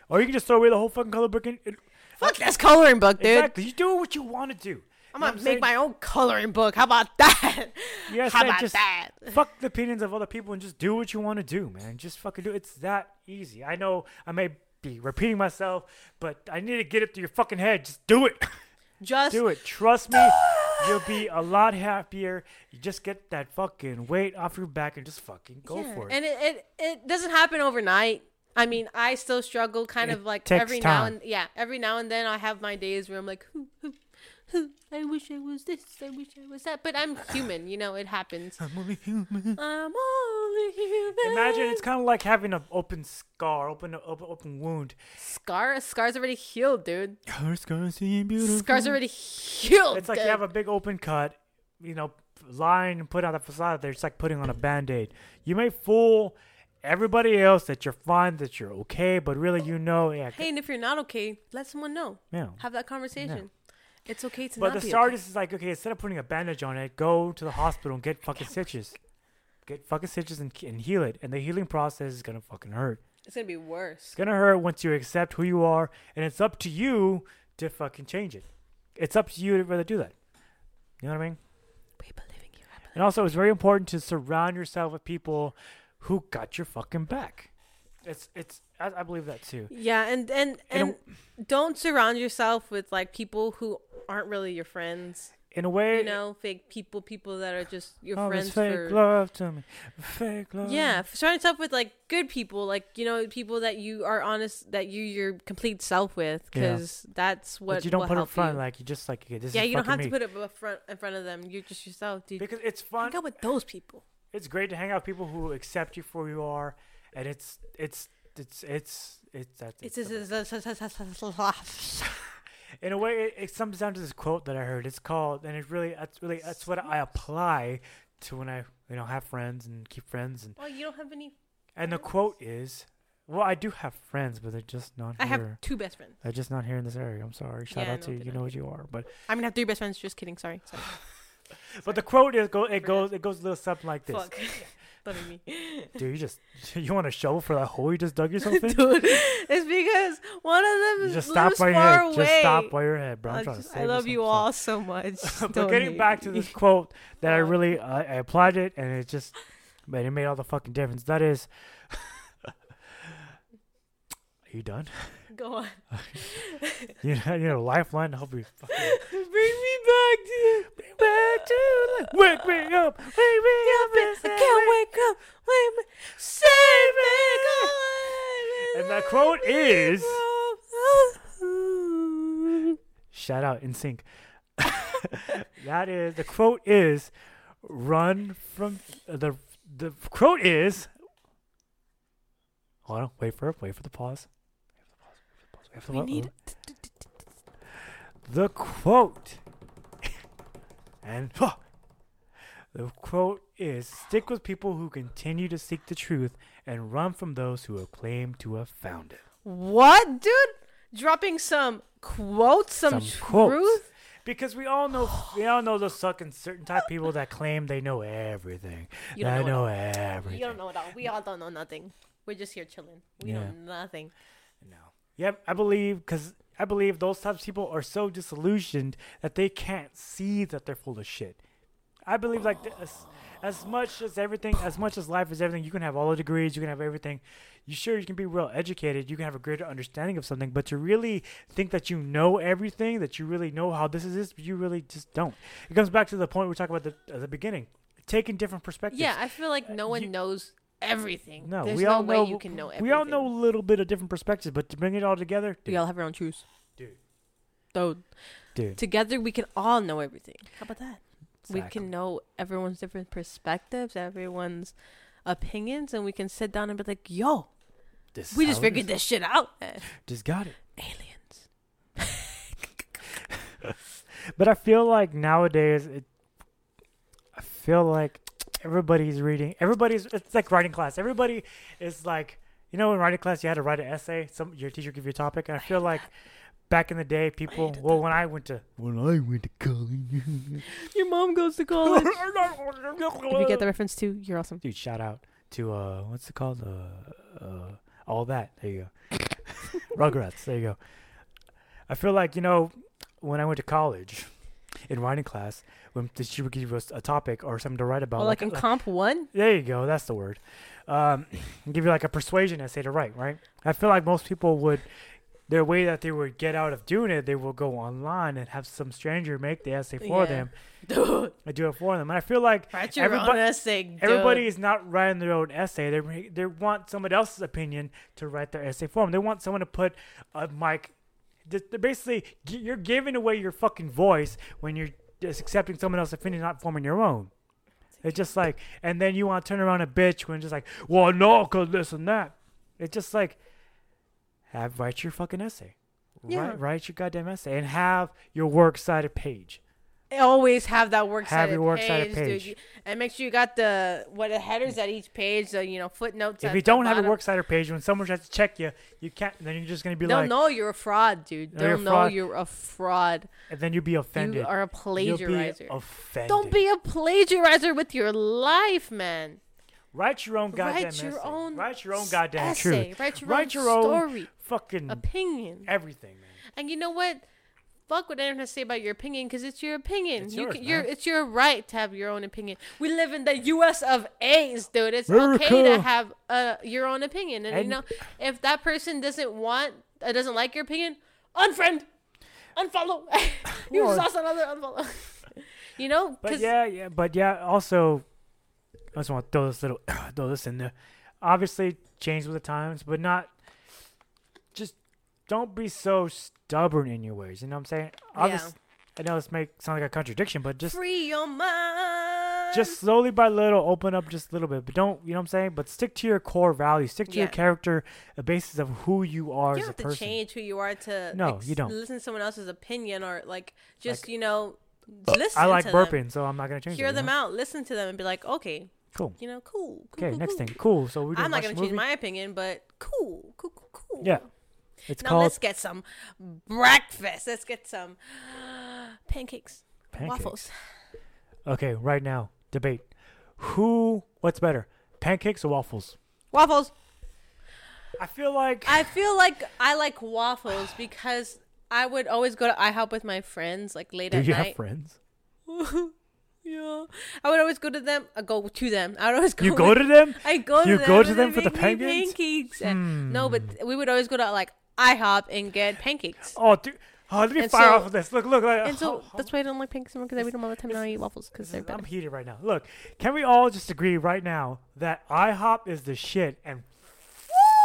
[SPEAKER 5] or you can just throw away the whole fucking color book. And,
[SPEAKER 1] Fuck that's coloring book, dude.
[SPEAKER 5] Exactly. You do what you want to do.
[SPEAKER 1] I'm gonna make
[SPEAKER 5] saying?
[SPEAKER 1] my own coloring book. How about that?
[SPEAKER 5] Gotta
[SPEAKER 1] How about
[SPEAKER 5] just
[SPEAKER 1] that?
[SPEAKER 5] fuck the opinions of other people and just do what you want to do, man. Just fucking do. it. It's that easy. I know I may be repeating myself, but I need to get it through your fucking head. Just do it.
[SPEAKER 1] Just
[SPEAKER 5] do it. Trust me. You'll be a lot happier. You just get that fucking weight off your back and just fucking go
[SPEAKER 1] Yeah,
[SPEAKER 5] for it.
[SPEAKER 1] And it, it it doesn't happen overnight. I mean, I still struggle kind
[SPEAKER 5] It
[SPEAKER 1] of like every now and yeah, every now and then I have my days where I'm like, "Hoo, hoo, hoo, I wish I was this, I wish I was that. But I'm human, you know, it happens.
[SPEAKER 5] I'm only human.
[SPEAKER 1] I'm only human.
[SPEAKER 5] Imagine it's kind of like having an open scar, open open, open wound.
[SPEAKER 1] scar. A scar's already healed, dude.
[SPEAKER 5] Your scars beautiful.
[SPEAKER 1] Scar's already healed.
[SPEAKER 5] It's like you have a big open cut, you know, line and put on the facade there. It's like putting on a band aid. You may fool everybody else that you're fine, that you're okay, but really you know, yeah.
[SPEAKER 1] Hey, and if you're not okay, let someone know.
[SPEAKER 5] yeah.
[SPEAKER 1] Have that conversation. It's okay to
[SPEAKER 5] But
[SPEAKER 1] not
[SPEAKER 5] the
[SPEAKER 1] be
[SPEAKER 5] artist is like, okay, instead of putting a bandage on it, go to the hospital and get fucking stitches. Get fucking stitches and, and heal it. And the healing process is gonna fucking hurt.
[SPEAKER 1] It's gonna be worse.
[SPEAKER 5] It's gonna hurt once you accept who you are, and it's up to you to fucking change it. It's up to you to rather do that. You know what I mean?
[SPEAKER 1] We believe in you. I believe-
[SPEAKER 5] And also, it's very important to surround yourself with people who got your fucking back. It's it's I, I believe that too.
[SPEAKER 1] Yeah, and and
[SPEAKER 5] In
[SPEAKER 1] and don't surround yourself with like people who aren't really your friends.
[SPEAKER 5] In a way,
[SPEAKER 1] You know, fake people, people that are just your
[SPEAKER 5] oh,
[SPEAKER 1] friends
[SPEAKER 5] fake
[SPEAKER 1] for.
[SPEAKER 5] love to me, fake love.
[SPEAKER 1] Yeah, surround yourself with like good people, like you know, people that you are honest, that you your complete self with,
[SPEAKER 5] Yeah.
[SPEAKER 1] because that's what
[SPEAKER 5] but you don't put
[SPEAKER 1] help
[SPEAKER 5] front
[SPEAKER 1] you.
[SPEAKER 5] like you just like okay, this
[SPEAKER 1] yeah, you don't have
[SPEAKER 5] fucking
[SPEAKER 1] to put it up front in front of them. You're just yourself, dude.
[SPEAKER 5] because it's fun.
[SPEAKER 1] Hang out with those people.
[SPEAKER 5] It's great to hang out with people who accept you for who you are, and it's it's it's it's it's that's
[SPEAKER 1] It's,
[SPEAKER 5] it's
[SPEAKER 1] it's,
[SPEAKER 5] the
[SPEAKER 1] it's, it's, it's, it's, it's,
[SPEAKER 5] in a way it, it comes down to this quote that I heard. It's called, and it really that's really that's what I apply to when I you know have friends and keep friends and
[SPEAKER 1] well, you don't have any.
[SPEAKER 5] and the quote is, well, I do have friends, but they're just not
[SPEAKER 1] I have two best friends.
[SPEAKER 5] They're just not here in this area. I'm sorry. Shout
[SPEAKER 1] Yeah,
[SPEAKER 5] out
[SPEAKER 1] no,
[SPEAKER 5] to you. You know what you are, but
[SPEAKER 1] I mean, I have three best friends. Just kidding. Sorry. Sorry.
[SPEAKER 5] but the quote is go it goes it goes a little something like this.
[SPEAKER 1] Fuck. Don't be me.
[SPEAKER 5] Dude, you just you want a shovel for that hole you just dug yourself in?
[SPEAKER 1] Dude, it's because one of them is
[SPEAKER 5] just stop by your head.
[SPEAKER 1] away.
[SPEAKER 5] Just stop by your head, bro. I'm
[SPEAKER 1] I,
[SPEAKER 5] trying
[SPEAKER 1] just-
[SPEAKER 5] to
[SPEAKER 1] I love you all so much.
[SPEAKER 5] but getting back to
[SPEAKER 1] me.
[SPEAKER 5] this quote that I
[SPEAKER 1] Uh.
[SPEAKER 5] really I, I applied it and it just man it made all the fucking difference. That is you done?
[SPEAKER 1] Go on.
[SPEAKER 5] You know, you know, lifeline to help you fucking
[SPEAKER 1] Bring me back to
[SPEAKER 5] back to life. Wake me up, wake me up,
[SPEAKER 1] I can't wake up. Wake me. Save me.
[SPEAKER 5] And that quote is-
[SPEAKER 1] is.
[SPEAKER 5] Shout out NSYNC. that is the quote is run from uh, the the quote is hold on wait for it wait for the pause wait for the
[SPEAKER 1] We
[SPEAKER 5] wait
[SPEAKER 1] need.
[SPEAKER 5] the, quote and huh, the quote is stick with people who continue to seek the truth and run from those who have claimed to have found it
[SPEAKER 1] What, dude? Dropping some quotes, some,
[SPEAKER 5] Some quotes.
[SPEAKER 1] truth.
[SPEAKER 5] Because we all know, we all know those fucking certain type of people that claim they know everything.
[SPEAKER 1] You don't
[SPEAKER 5] I
[SPEAKER 1] know
[SPEAKER 5] know everything.
[SPEAKER 1] You don't know it all. We all don't know nothing. We're just here chilling. We
[SPEAKER 5] Yeah.
[SPEAKER 1] know nothing.
[SPEAKER 5] Yep, I believe because I believe those types of people are so disillusioned that they can't see that they're full of shit. I believe like th- as, as much as everything, as much as life is everything, you can have all the degrees, you can have everything. You sure you can be well educated, you can have a greater understanding of something, but to really think that you know everything, that you really know how this is this, you really just don't. It comes back to the point we talked about the, at the beginning, taking different perspectives.
[SPEAKER 1] Yeah, I feel like no uh, one
[SPEAKER 5] you-
[SPEAKER 1] knows everything.
[SPEAKER 5] No,
[SPEAKER 1] There's
[SPEAKER 5] we
[SPEAKER 1] no
[SPEAKER 5] all
[SPEAKER 1] way
[SPEAKER 5] know
[SPEAKER 1] you can know everything.
[SPEAKER 5] we all know a little bit of different perspectives, but to bring it all together,
[SPEAKER 1] We all have our own truths.
[SPEAKER 5] dude,
[SPEAKER 1] Dude,
[SPEAKER 5] dude,
[SPEAKER 1] together we can all know everything. How about that? We can know everyone's different perspectives, everyone's opinions, and we can sit down and be like, "Yo,
[SPEAKER 5] This
[SPEAKER 1] we just figured this shit out." man.
[SPEAKER 5] Just got it.
[SPEAKER 1] Aliens.
[SPEAKER 5] But I feel like nowadays, it, I feel like everybody's reading. Everybody's. It's like writing class. Everybody is like, you know, in writing class, you had to write an essay. Some your teacher give you a topic, and I feel like back in the day, people. Well,
[SPEAKER 1] that.
[SPEAKER 5] when I went to when I went to college,
[SPEAKER 1] Your mom goes to college. if you get the reference too, you're awesome.
[SPEAKER 5] dude, shout out to uh, what's it called? Uh, uh, all that. There you go. Rugrats. There you go. I feel like you know when I went to college in writing class, when she would give us a topic or something to write about,
[SPEAKER 1] Well, like in comp one.
[SPEAKER 5] there you go. That's the word. Um, give you like a persuasion essay to write, right? I feel like most people would, their way that they would get out of doing it, they will go online and have some stranger make the essay for
[SPEAKER 1] Yeah.
[SPEAKER 5] them
[SPEAKER 1] Dude,
[SPEAKER 5] and do it for them. And I feel like
[SPEAKER 1] write your
[SPEAKER 5] everybo-
[SPEAKER 1] own essay.
[SPEAKER 5] Everybody is not writing their own essay. They they want someone else's opinion to write their essay for them. They want someone to put a mic. They're basically, you're giving away your fucking voice when you're just accepting someone else's opinion, not forming your own. It's just like, and then you want to turn around and bitch when just like, well, no, cause this and that. It's just like, have write your fucking essay.
[SPEAKER 1] Yeah.
[SPEAKER 5] Write, write your goddamn essay and have your works cited page.
[SPEAKER 1] Always have that works
[SPEAKER 5] Have your works
[SPEAKER 1] page,
[SPEAKER 5] page.
[SPEAKER 1] Dude. And make sure you got the what the headers at each page, the you know footnotes.
[SPEAKER 5] If you don't have a
[SPEAKER 1] bottom.
[SPEAKER 5] works cited page, when someone tries to check you, you can't. Then you're just gonna be
[SPEAKER 1] they'll
[SPEAKER 5] like,
[SPEAKER 1] know you're a fraud, dude. They'll know
[SPEAKER 5] fraud.
[SPEAKER 1] you're a fraud.
[SPEAKER 5] and then you'll be offended.
[SPEAKER 1] You are a
[SPEAKER 5] You'll be
[SPEAKER 1] plagiarizer.
[SPEAKER 5] offended.
[SPEAKER 1] Don't be a plagiarizer with your life, man.
[SPEAKER 5] Write your own goddamn
[SPEAKER 1] Write your
[SPEAKER 5] essay.
[SPEAKER 1] own
[SPEAKER 5] Write your own goddamn
[SPEAKER 1] essay.
[SPEAKER 5] truth.
[SPEAKER 1] Write your
[SPEAKER 5] Write
[SPEAKER 1] own
[SPEAKER 5] your own
[SPEAKER 1] story,
[SPEAKER 5] fucking
[SPEAKER 1] opinion.
[SPEAKER 5] everything, man.
[SPEAKER 1] And you know what? Fuck what anyone has to say about your opinion, because it's your opinion.
[SPEAKER 5] It's
[SPEAKER 1] you
[SPEAKER 5] yours,
[SPEAKER 1] can, you're, it's your right to have your own opinion. We live in the U.S. of A's, dude. It's okay to have uh, your own opinion. And,
[SPEAKER 5] And-
[SPEAKER 1] you know, if that person doesn't want, uh, doesn't like your opinion, unfriend, unfollow. you
[SPEAKER 5] Or-
[SPEAKER 1] saw another unfollow. you know,
[SPEAKER 5] But yeah, yeah, but yeah. Also, I just want to throw this little, throw this in there. Obviously, change with the times, but not. Don't be so stubborn in your ways. You know what I'm saying? Obvious- I know this may sound like a contradiction, but just
[SPEAKER 1] free your mind.
[SPEAKER 5] just slowly by little open up just a little bit but don't you know what i'm saying but stick to your core values stick to your character the basis of who you are
[SPEAKER 1] you
[SPEAKER 5] as
[SPEAKER 1] don't
[SPEAKER 5] a
[SPEAKER 1] have to
[SPEAKER 5] person
[SPEAKER 1] change who you are to
[SPEAKER 5] No, you don't.
[SPEAKER 1] listen to someone else's opinion or like just
[SPEAKER 5] Like-
[SPEAKER 1] you know uh, listen
[SPEAKER 5] i like burping
[SPEAKER 1] them.
[SPEAKER 5] so i'm not gonna change
[SPEAKER 1] hear
[SPEAKER 5] it, you
[SPEAKER 1] them
[SPEAKER 5] know?
[SPEAKER 1] out listen to them and be like okay
[SPEAKER 5] cool
[SPEAKER 1] you know cool, cool
[SPEAKER 5] okay
[SPEAKER 1] cool,
[SPEAKER 5] next
[SPEAKER 1] cool.
[SPEAKER 5] thing cool so we
[SPEAKER 1] i'm not gonna change my opinion but cool cool cool cool
[SPEAKER 5] yeah it's
[SPEAKER 1] now
[SPEAKER 5] called
[SPEAKER 1] let's get some breakfast let's get some pancakes,
[SPEAKER 5] pancakes
[SPEAKER 1] waffles
[SPEAKER 5] okay right now debate who what's better pancakes or waffles
[SPEAKER 1] waffles
[SPEAKER 5] i feel like
[SPEAKER 1] i feel like i like waffles because i would always go to IHOP with my friends like late
[SPEAKER 5] do
[SPEAKER 1] at
[SPEAKER 5] you
[SPEAKER 1] night
[SPEAKER 5] have friends
[SPEAKER 1] Yeah, I would always go to them. I go to them. I would always go.
[SPEAKER 5] you go to them
[SPEAKER 1] I go to
[SPEAKER 5] you
[SPEAKER 1] them.
[SPEAKER 5] go to them for the pancakes?
[SPEAKER 1] pancakes. And- No,
[SPEAKER 5] Hmm.
[SPEAKER 1] but we would always go to like IHOP and get pancakes.
[SPEAKER 5] oh dude oh, let me
[SPEAKER 1] And
[SPEAKER 5] fire
[SPEAKER 1] so-
[SPEAKER 5] off of this look look like
[SPEAKER 1] And so that's why I don't like pancakes because I eat them all the time. and I eat waffles because they're
[SPEAKER 5] is- I'm heated right now. Look, can we all just agree right now that IHOP is the shit and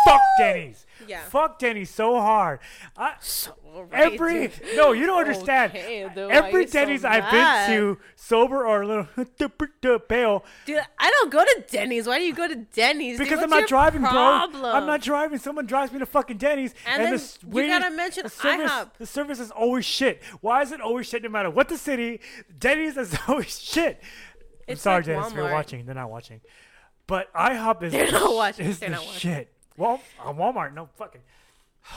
[SPEAKER 5] fuck Denny's?
[SPEAKER 1] Yeah.
[SPEAKER 5] Fuck Denny's so hard. I,
[SPEAKER 1] So
[SPEAKER 5] every
[SPEAKER 1] dude.
[SPEAKER 5] no, you don't understand.
[SPEAKER 1] Okay, dude,
[SPEAKER 5] every
[SPEAKER 1] you so
[SPEAKER 5] Denny's I've been to, sober or a little pale,
[SPEAKER 1] dude, I don't go to Denny's. Why do you go to Denny's? dude?
[SPEAKER 5] because I'm not driving,
[SPEAKER 1] problem?
[SPEAKER 5] bro. I'm not driving. Someone drives me to fucking Denny's,
[SPEAKER 1] And then
[SPEAKER 5] the
[SPEAKER 1] you
[SPEAKER 5] waiting-
[SPEAKER 1] gotta mention
[SPEAKER 5] the service,
[SPEAKER 1] IHOP.
[SPEAKER 5] The service is always shit. Why is it always shit? No matter what the city, Denny's is always shit. I'm
[SPEAKER 1] It's
[SPEAKER 5] sorry,
[SPEAKER 1] like
[SPEAKER 5] Denny's, if you're watching. They're not watching, but IHOP is
[SPEAKER 1] they're not watching.
[SPEAKER 5] Is
[SPEAKER 1] They're
[SPEAKER 5] the
[SPEAKER 1] not watching.
[SPEAKER 5] shit. Well, on uh, Walmart, no fucking.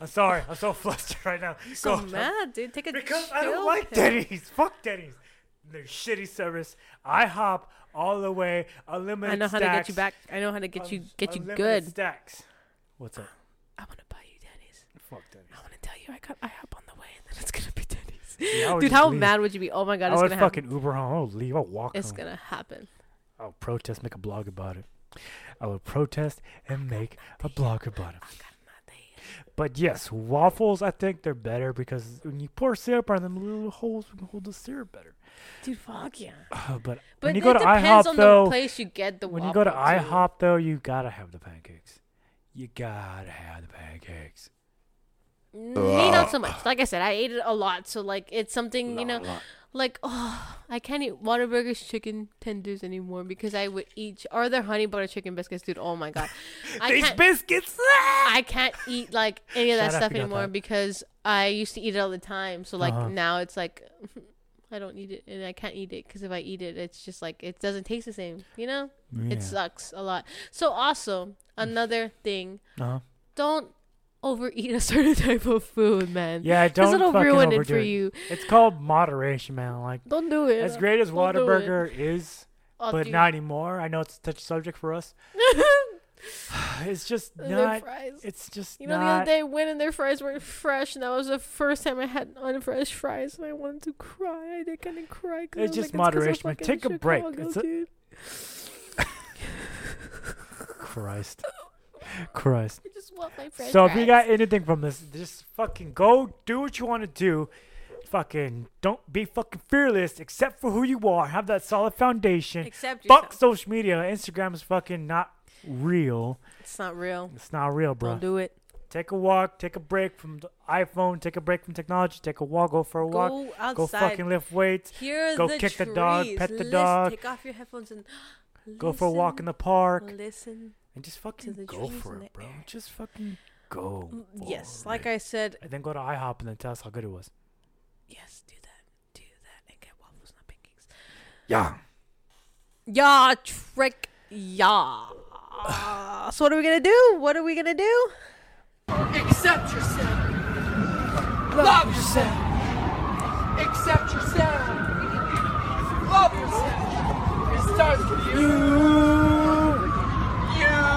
[SPEAKER 5] I'm sorry. I'm so flustered right now.
[SPEAKER 1] so
[SPEAKER 5] Go.
[SPEAKER 1] mad, dude. Take a
[SPEAKER 5] Because I don't like
[SPEAKER 1] pill.
[SPEAKER 5] Denny's. Fuck Denny's. Their shitty service. IHOP all the way. Unlimited
[SPEAKER 1] I know how to get you back. I know how to get you get you
[SPEAKER 5] unlimited
[SPEAKER 1] good.
[SPEAKER 5] Stacks. What's up?
[SPEAKER 1] I want to buy you Denny's.
[SPEAKER 5] Fuck Denny's.
[SPEAKER 1] I want to tell you, I got IHOP on the way, and then it's gonna be Denny's.
[SPEAKER 5] Yeah,
[SPEAKER 1] Dude, how
[SPEAKER 5] leave.
[SPEAKER 1] mad would you be? Oh my god,
[SPEAKER 5] I
[SPEAKER 1] it's
[SPEAKER 5] would
[SPEAKER 1] gonna happen.
[SPEAKER 5] fucking Uber home. I'll leave. I'll walk
[SPEAKER 1] It's
[SPEAKER 5] home.
[SPEAKER 1] gonna happen.
[SPEAKER 5] I'll protest, make a blog about it. I will protest and make a blog about it. But yes, waffles, I think they're better because when you pour syrup on them, little holes can hold the syrup better.
[SPEAKER 1] Dude, fuck yeah.
[SPEAKER 5] Uh, but,
[SPEAKER 1] But
[SPEAKER 5] when you
[SPEAKER 1] it
[SPEAKER 5] go to IHOP
[SPEAKER 1] on
[SPEAKER 5] though,
[SPEAKER 1] the place you get the
[SPEAKER 5] when you go to
[SPEAKER 1] too.
[SPEAKER 5] IHOP though, you gotta have the pancakes. You gotta have the pancakes.
[SPEAKER 1] Me not so much. Like I said, I ate it a lot, so like it's something you know, like oh, I can't eat Whataburger's chicken tenders anymore because I would eat or their honey butter chicken biscuits, dude. Oh my god, I
[SPEAKER 5] These
[SPEAKER 1] can't.
[SPEAKER 5] biscuits.
[SPEAKER 1] I can't eat like any of that
[SPEAKER 5] Shut up,
[SPEAKER 1] stuff
[SPEAKER 5] you
[SPEAKER 1] anymore
[SPEAKER 5] that.
[SPEAKER 1] because I used to eat it all the time. So like
[SPEAKER 5] Uh-huh.
[SPEAKER 1] now it's like I don't eat it and I can't eat it because if I eat it, it's just like it doesn't taste the same. You know,
[SPEAKER 5] Yeah.
[SPEAKER 1] it sucks a lot. So also another thing,
[SPEAKER 5] Uh-huh.
[SPEAKER 1] don't overeat a certain type of food, man.
[SPEAKER 5] Yeah, don't
[SPEAKER 1] it'll
[SPEAKER 5] fucking
[SPEAKER 1] ruin it
[SPEAKER 5] overdo
[SPEAKER 1] for
[SPEAKER 5] it.
[SPEAKER 1] you.
[SPEAKER 5] It's called moderation, man. Like
[SPEAKER 1] Don't do it.
[SPEAKER 5] as great as
[SPEAKER 1] Don't.
[SPEAKER 5] Whataburger is,
[SPEAKER 1] Oh,
[SPEAKER 5] but
[SPEAKER 1] dude.
[SPEAKER 5] not anymore. I know it's a touchy subject for us. It's just not.
[SPEAKER 1] fries.
[SPEAKER 5] It's just
[SPEAKER 1] You know, the other day when and their fries weren't fresh, and that was the first time I had unfresh fries, and I wanted to cry. I did kind of cry. 'cause
[SPEAKER 5] It's just
[SPEAKER 1] like,
[SPEAKER 5] moderation, man.
[SPEAKER 1] fucking
[SPEAKER 5] Take a break. It's a- Christ. Christ.
[SPEAKER 1] I just want my french
[SPEAKER 5] So if you got anything from this, just fucking go do what you want to do. Fucking don't be fucking fearless, except for who you are. Have that solid foundation.
[SPEAKER 1] Accept
[SPEAKER 5] Fuck
[SPEAKER 1] yourself.
[SPEAKER 5] social media. Instagram is fucking not real.
[SPEAKER 1] It's not real.
[SPEAKER 5] It's not real, bro.
[SPEAKER 1] Don't do it.
[SPEAKER 5] Take a walk. Take a break from the iPhone. Take a break from technology. Take a walk. Go for a walk.
[SPEAKER 1] Go outside.
[SPEAKER 5] Go fucking lift weights.
[SPEAKER 1] Hear
[SPEAKER 5] go
[SPEAKER 1] the
[SPEAKER 5] kick the dog, pet the
[SPEAKER 1] Listen-
[SPEAKER 5] dog.
[SPEAKER 1] Take off your headphones and
[SPEAKER 5] Go for a walk in the park.
[SPEAKER 1] Listen.
[SPEAKER 5] And just fucking go for it, bro.
[SPEAKER 1] air.
[SPEAKER 5] Just fucking go.
[SPEAKER 1] Mm, yes,
[SPEAKER 5] for
[SPEAKER 1] like
[SPEAKER 5] it.
[SPEAKER 1] I said.
[SPEAKER 5] And then go to IHOP and then tell us how good it was.
[SPEAKER 1] Yes, do that. Do that and get waffles, not pancakes.
[SPEAKER 5] Yeah.
[SPEAKER 1] Yeah, trick. Yeah. so what are we gonna do? What are we gonna do?
[SPEAKER 3] Accept yourself. Love yourself. Accept yourself. Love yourself. It starts with you. You.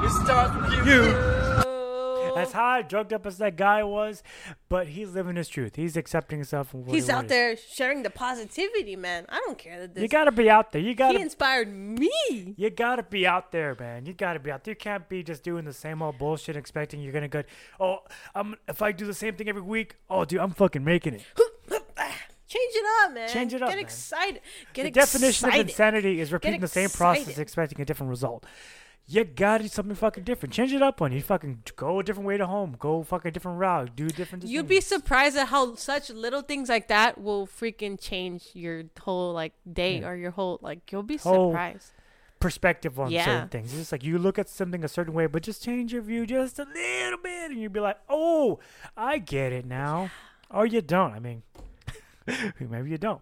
[SPEAKER 3] It starts with you. Oh.
[SPEAKER 5] As high, drugged up as that guy was, but he's living his truth. He's accepting himself.
[SPEAKER 1] He's
[SPEAKER 5] he
[SPEAKER 1] out
[SPEAKER 5] is.
[SPEAKER 1] there sharing the positivity, man. I don't care that this.
[SPEAKER 5] You gotta be out there. You gotta.
[SPEAKER 1] He inspired me.
[SPEAKER 5] You gotta be out there, man. You gotta be out there. You can't be just doing the same old bullshit, expecting you're gonna go. Oh, I'm if I do the same thing every week. Oh, dude, I'm fucking making it.
[SPEAKER 1] Change it up, man.
[SPEAKER 5] Change it up,
[SPEAKER 1] Get
[SPEAKER 5] man.
[SPEAKER 1] excited. Get
[SPEAKER 5] the
[SPEAKER 1] excited.
[SPEAKER 5] definition of insanity is repeating the same process, expecting a different result. You gotta do something fucking different. Change it up on you. Fucking go a different way to home. Go fucking a different route. Do different.
[SPEAKER 1] You'd be surprised at how such little things like that will freaking change your whole like day
[SPEAKER 5] Yeah.
[SPEAKER 1] or your whole like you'll be
[SPEAKER 5] Whole-
[SPEAKER 1] surprised.
[SPEAKER 5] perspective on
[SPEAKER 1] Yeah.
[SPEAKER 5] certain things. It's just like you look at something a certain way, but just change your view just a little bit, and you'd be like, "Oh, I get it now," or you don't. I mean, maybe you don't,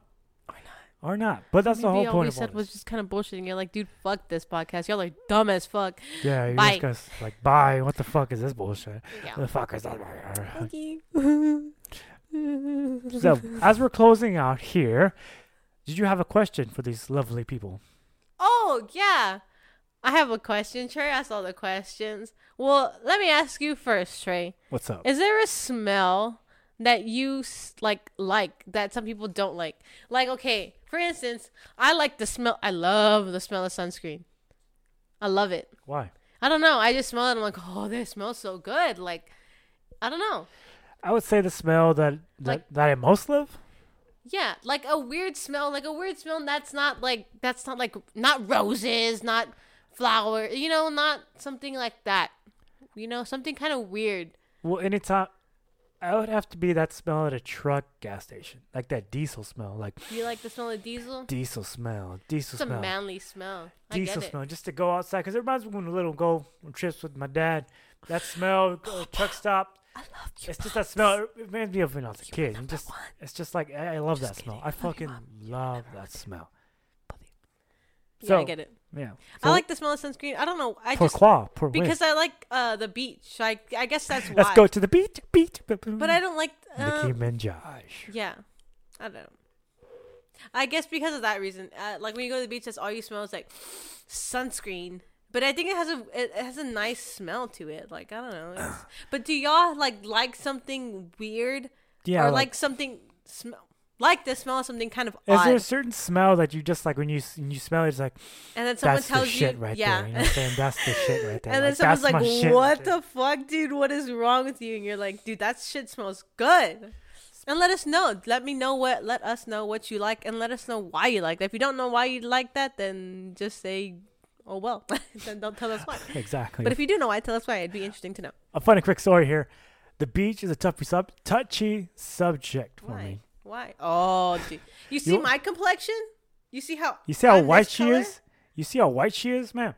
[SPEAKER 5] or not. But that's the whole
[SPEAKER 1] all
[SPEAKER 5] point
[SPEAKER 1] we
[SPEAKER 5] of all
[SPEAKER 1] said was just kind of bullshit, and you're like, dude, fuck this podcast. Y'all are dumb as fuck.
[SPEAKER 5] Yeah, you're
[SPEAKER 1] Bye.
[SPEAKER 5] just gonna s- like, "Bye." What the fuck is this bullshit?
[SPEAKER 1] Yeah.
[SPEAKER 5] The fuck is that?
[SPEAKER 1] Thank you.
[SPEAKER 5] So, as we're closing out here, did you have a question for these lovely people?
[SPEAKER 1] Oh yeah, I have a question. Trey asked all the questions. Well, let me ask you first, Trey.
[SPEAKER 5] What's up?
[SPEAKER 1] Is there a smell that you like like that some people don't like? Like, okay, for instance, I like the smell. I love the smell of sunscreen. I love it.
[SPEAKER 5] Why?
[SPEAKER 1] I don't know. I just smell it. I'm like, oh, this smells so good. Like, I don't know.
[SPEAKER 5] I would say the smell that that,
[SPEAKER 1] Like-
[SPEAKER 5] that I most love.
[SPEAKER 1] Yeah, like a weird smell, like a weird smell that's not like that's not like not roses, not flower, you know, not something like that. You know, something kind of weird.
[SPEAKER 5] Well, anytime I would have to be that smell at a truck gas station, like that diesel smell, like
[SPEAKER 1] You like the smell of diesel?
[SPEAKER 5] diesel smell, diesel smell.
[SPEAKER 1] It's a
[SPEAKER 5] smell,
[SPEAKER 1] manly smell. I
[SPEAKER 5] diesel
[SPEAKER 1] get it.
[SPEAKER 5] smell, just to go outside. Because it reminds me when a little go on trips with my dad. That smell, go- truck stop.
[SPEAKER 1] I love you.
[SPEAKER 5] It's just that smell. It reminds me of when I was a kid. Just, it's just like I, I love that smell. I fucking love that smell.
[SPEAKER 1] Yeah, I
[SPEAKER 5] So,
[SPEAKER 1] get it.
[SPEAKER 5] Yeah.
[SPEAKER 1] I like the smell of sunscreen. I don't know. I just
[SPEAKER 5] Pourquoi? Pour
[SPEAKER 1] because I like uh the beach. I I guess that's why.
[SPEAKER 5] Let's go to the beach, beach.
[SPEAKER 1] But I don't like. Uh,
[SPEAKER 5] Nicki Minaj.
[SPEAKER 1] Yeah, I don't know. I guess because of that reason, uh, like when you go to the beach, that's all you smell is like sunscreen. But I think it has a it has a nice smell to it. Like I don't know. But do y'all like like something weird
[SPEAKER 5] Yeah.
[SPEAKER 1] or
[SPEAKER 5] like-
[SPEAKER 1] like, something smell like the smell of something kind of
[SPEAKER 5] Is
[SPEAKER 1] odd?
[SPEAKER 5] there a certain smell that you just like when you when you smell it? It's like
[SPEAKER 1] and then someone
[SPEAKER 5] that's the
[SPEAKER 1] tells
[SPEAKER 5] shit
[SPEAKER 1] you,
[SPEAKER 5] right
[SPEAKER 1] yeah.
[SPEAKER 5] there. You know what I'm saying? That's the shit right there.
[SPEAKER 1] and then
[SPEAKER 5] like,
[SPEAKER 1] someone's like,
[SPEAKER 5] right
[SPEAKER 1] "What
[SPEAKER 5] there."
[SPEAKER 1] the fuck, dude? What is wrong with you?" And you're like, "Dude, that shit smells good." And let us know. Let me know what. Let us know what you like, and let us know why you like that. If you don't know why you like that, then just say, "Oh well." then don't tell us why.
[SPEAKER 5] Exactly.
[SPEAKER 1] But if you do know why, tell us why. It'd be interesting to know.
[SPEAKER 5] a funny quick story here. The beach is a touchy sub touchy subject for
[SPEAKER 1] Why?
[SPEAKER 5] me.
[SPEAKER 1] Why? Oh, dude. You see
[SPEAKER 5] You-
[SPEAKER 1] my complexion? You see how?
[SPEAKER 5] You see how white she
[SPEAKER 1] color?
[SPEAKER 5] is? You see how white she is, man?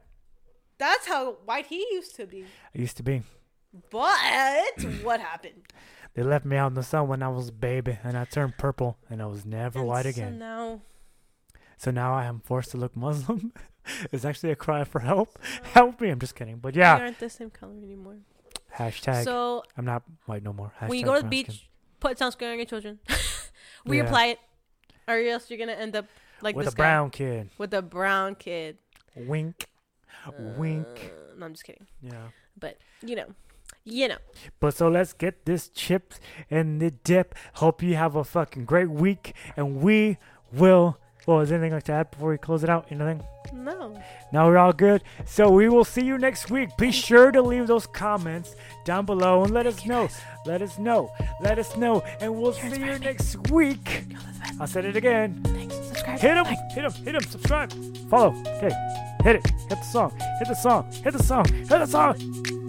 [SPEAKER 1] That's how white he used to be.
[SPEAKER 5] I used to be.
[SPEAKER 1] But what happened?
[SPEAKER 5] They left me out in the sun when I was a baby, and I turned purple, and I was never
[SPEAKER 1] And
[SPEAKER 5] white
[SPEAKER 1] so
[SPEAKER 5] again.
[SPEAKER 1] now
[SPEAKER 5] So now I am forced to look Muslim. it's actually a cry for help. Help me! I'm just kidding. But
[SPEAKER 1] we
[SPEAKER 5] yeah,
[SPEAKER 1] aren't the same color anymore.
[SPEAKER 5] hashtag.
[SPEAKER 1] So
[SPEAKER 5] I'm not white no more.
[SPEAKER 1] when you go to the
[SPEAKER 5] brown skin.
[SPEAKER 1] beach, put sunscreen on your children. we
[SPEAKER 5] Yeah.
[SPEAKER 1] apply it, or else you're gonna end up like
[SPEAKER 5] with
[SPEAKER 1] this
[SPEAKER 5] a
[SPEAKER 1] guy,
[SPEAKER 5] brown kid.
[SPEAKER 1] with a brown kid.
[SPEAKER 5] Wink. Wink.
[SPEAKER 1] Uh, no, I'm just kidding.
[SPEAKER 5] Yeah.
[SPEAKER 1] But you know, you know.
[SPEAKER 5] But so let's get this chips and the dip. Hope you have a fucking great week, and we will. Well, is there anything like to add before we close it out? Anything?
[SPEAKER 1] No.
[SPEAKER 5] Now we're all good. So we will see you next week. Be sure to leave those comments down below and let us know. Let us know. Let us know. And we'll see you next week. I said it again.
[SPEAKER 1] Thanks. Subscribe.
[SPEAKER 5] Hit him. Hit him. Hit him. Subscribe. Follow. Okay. Hit it. Hit the song. Hit the song. Hit the song. Hit the song.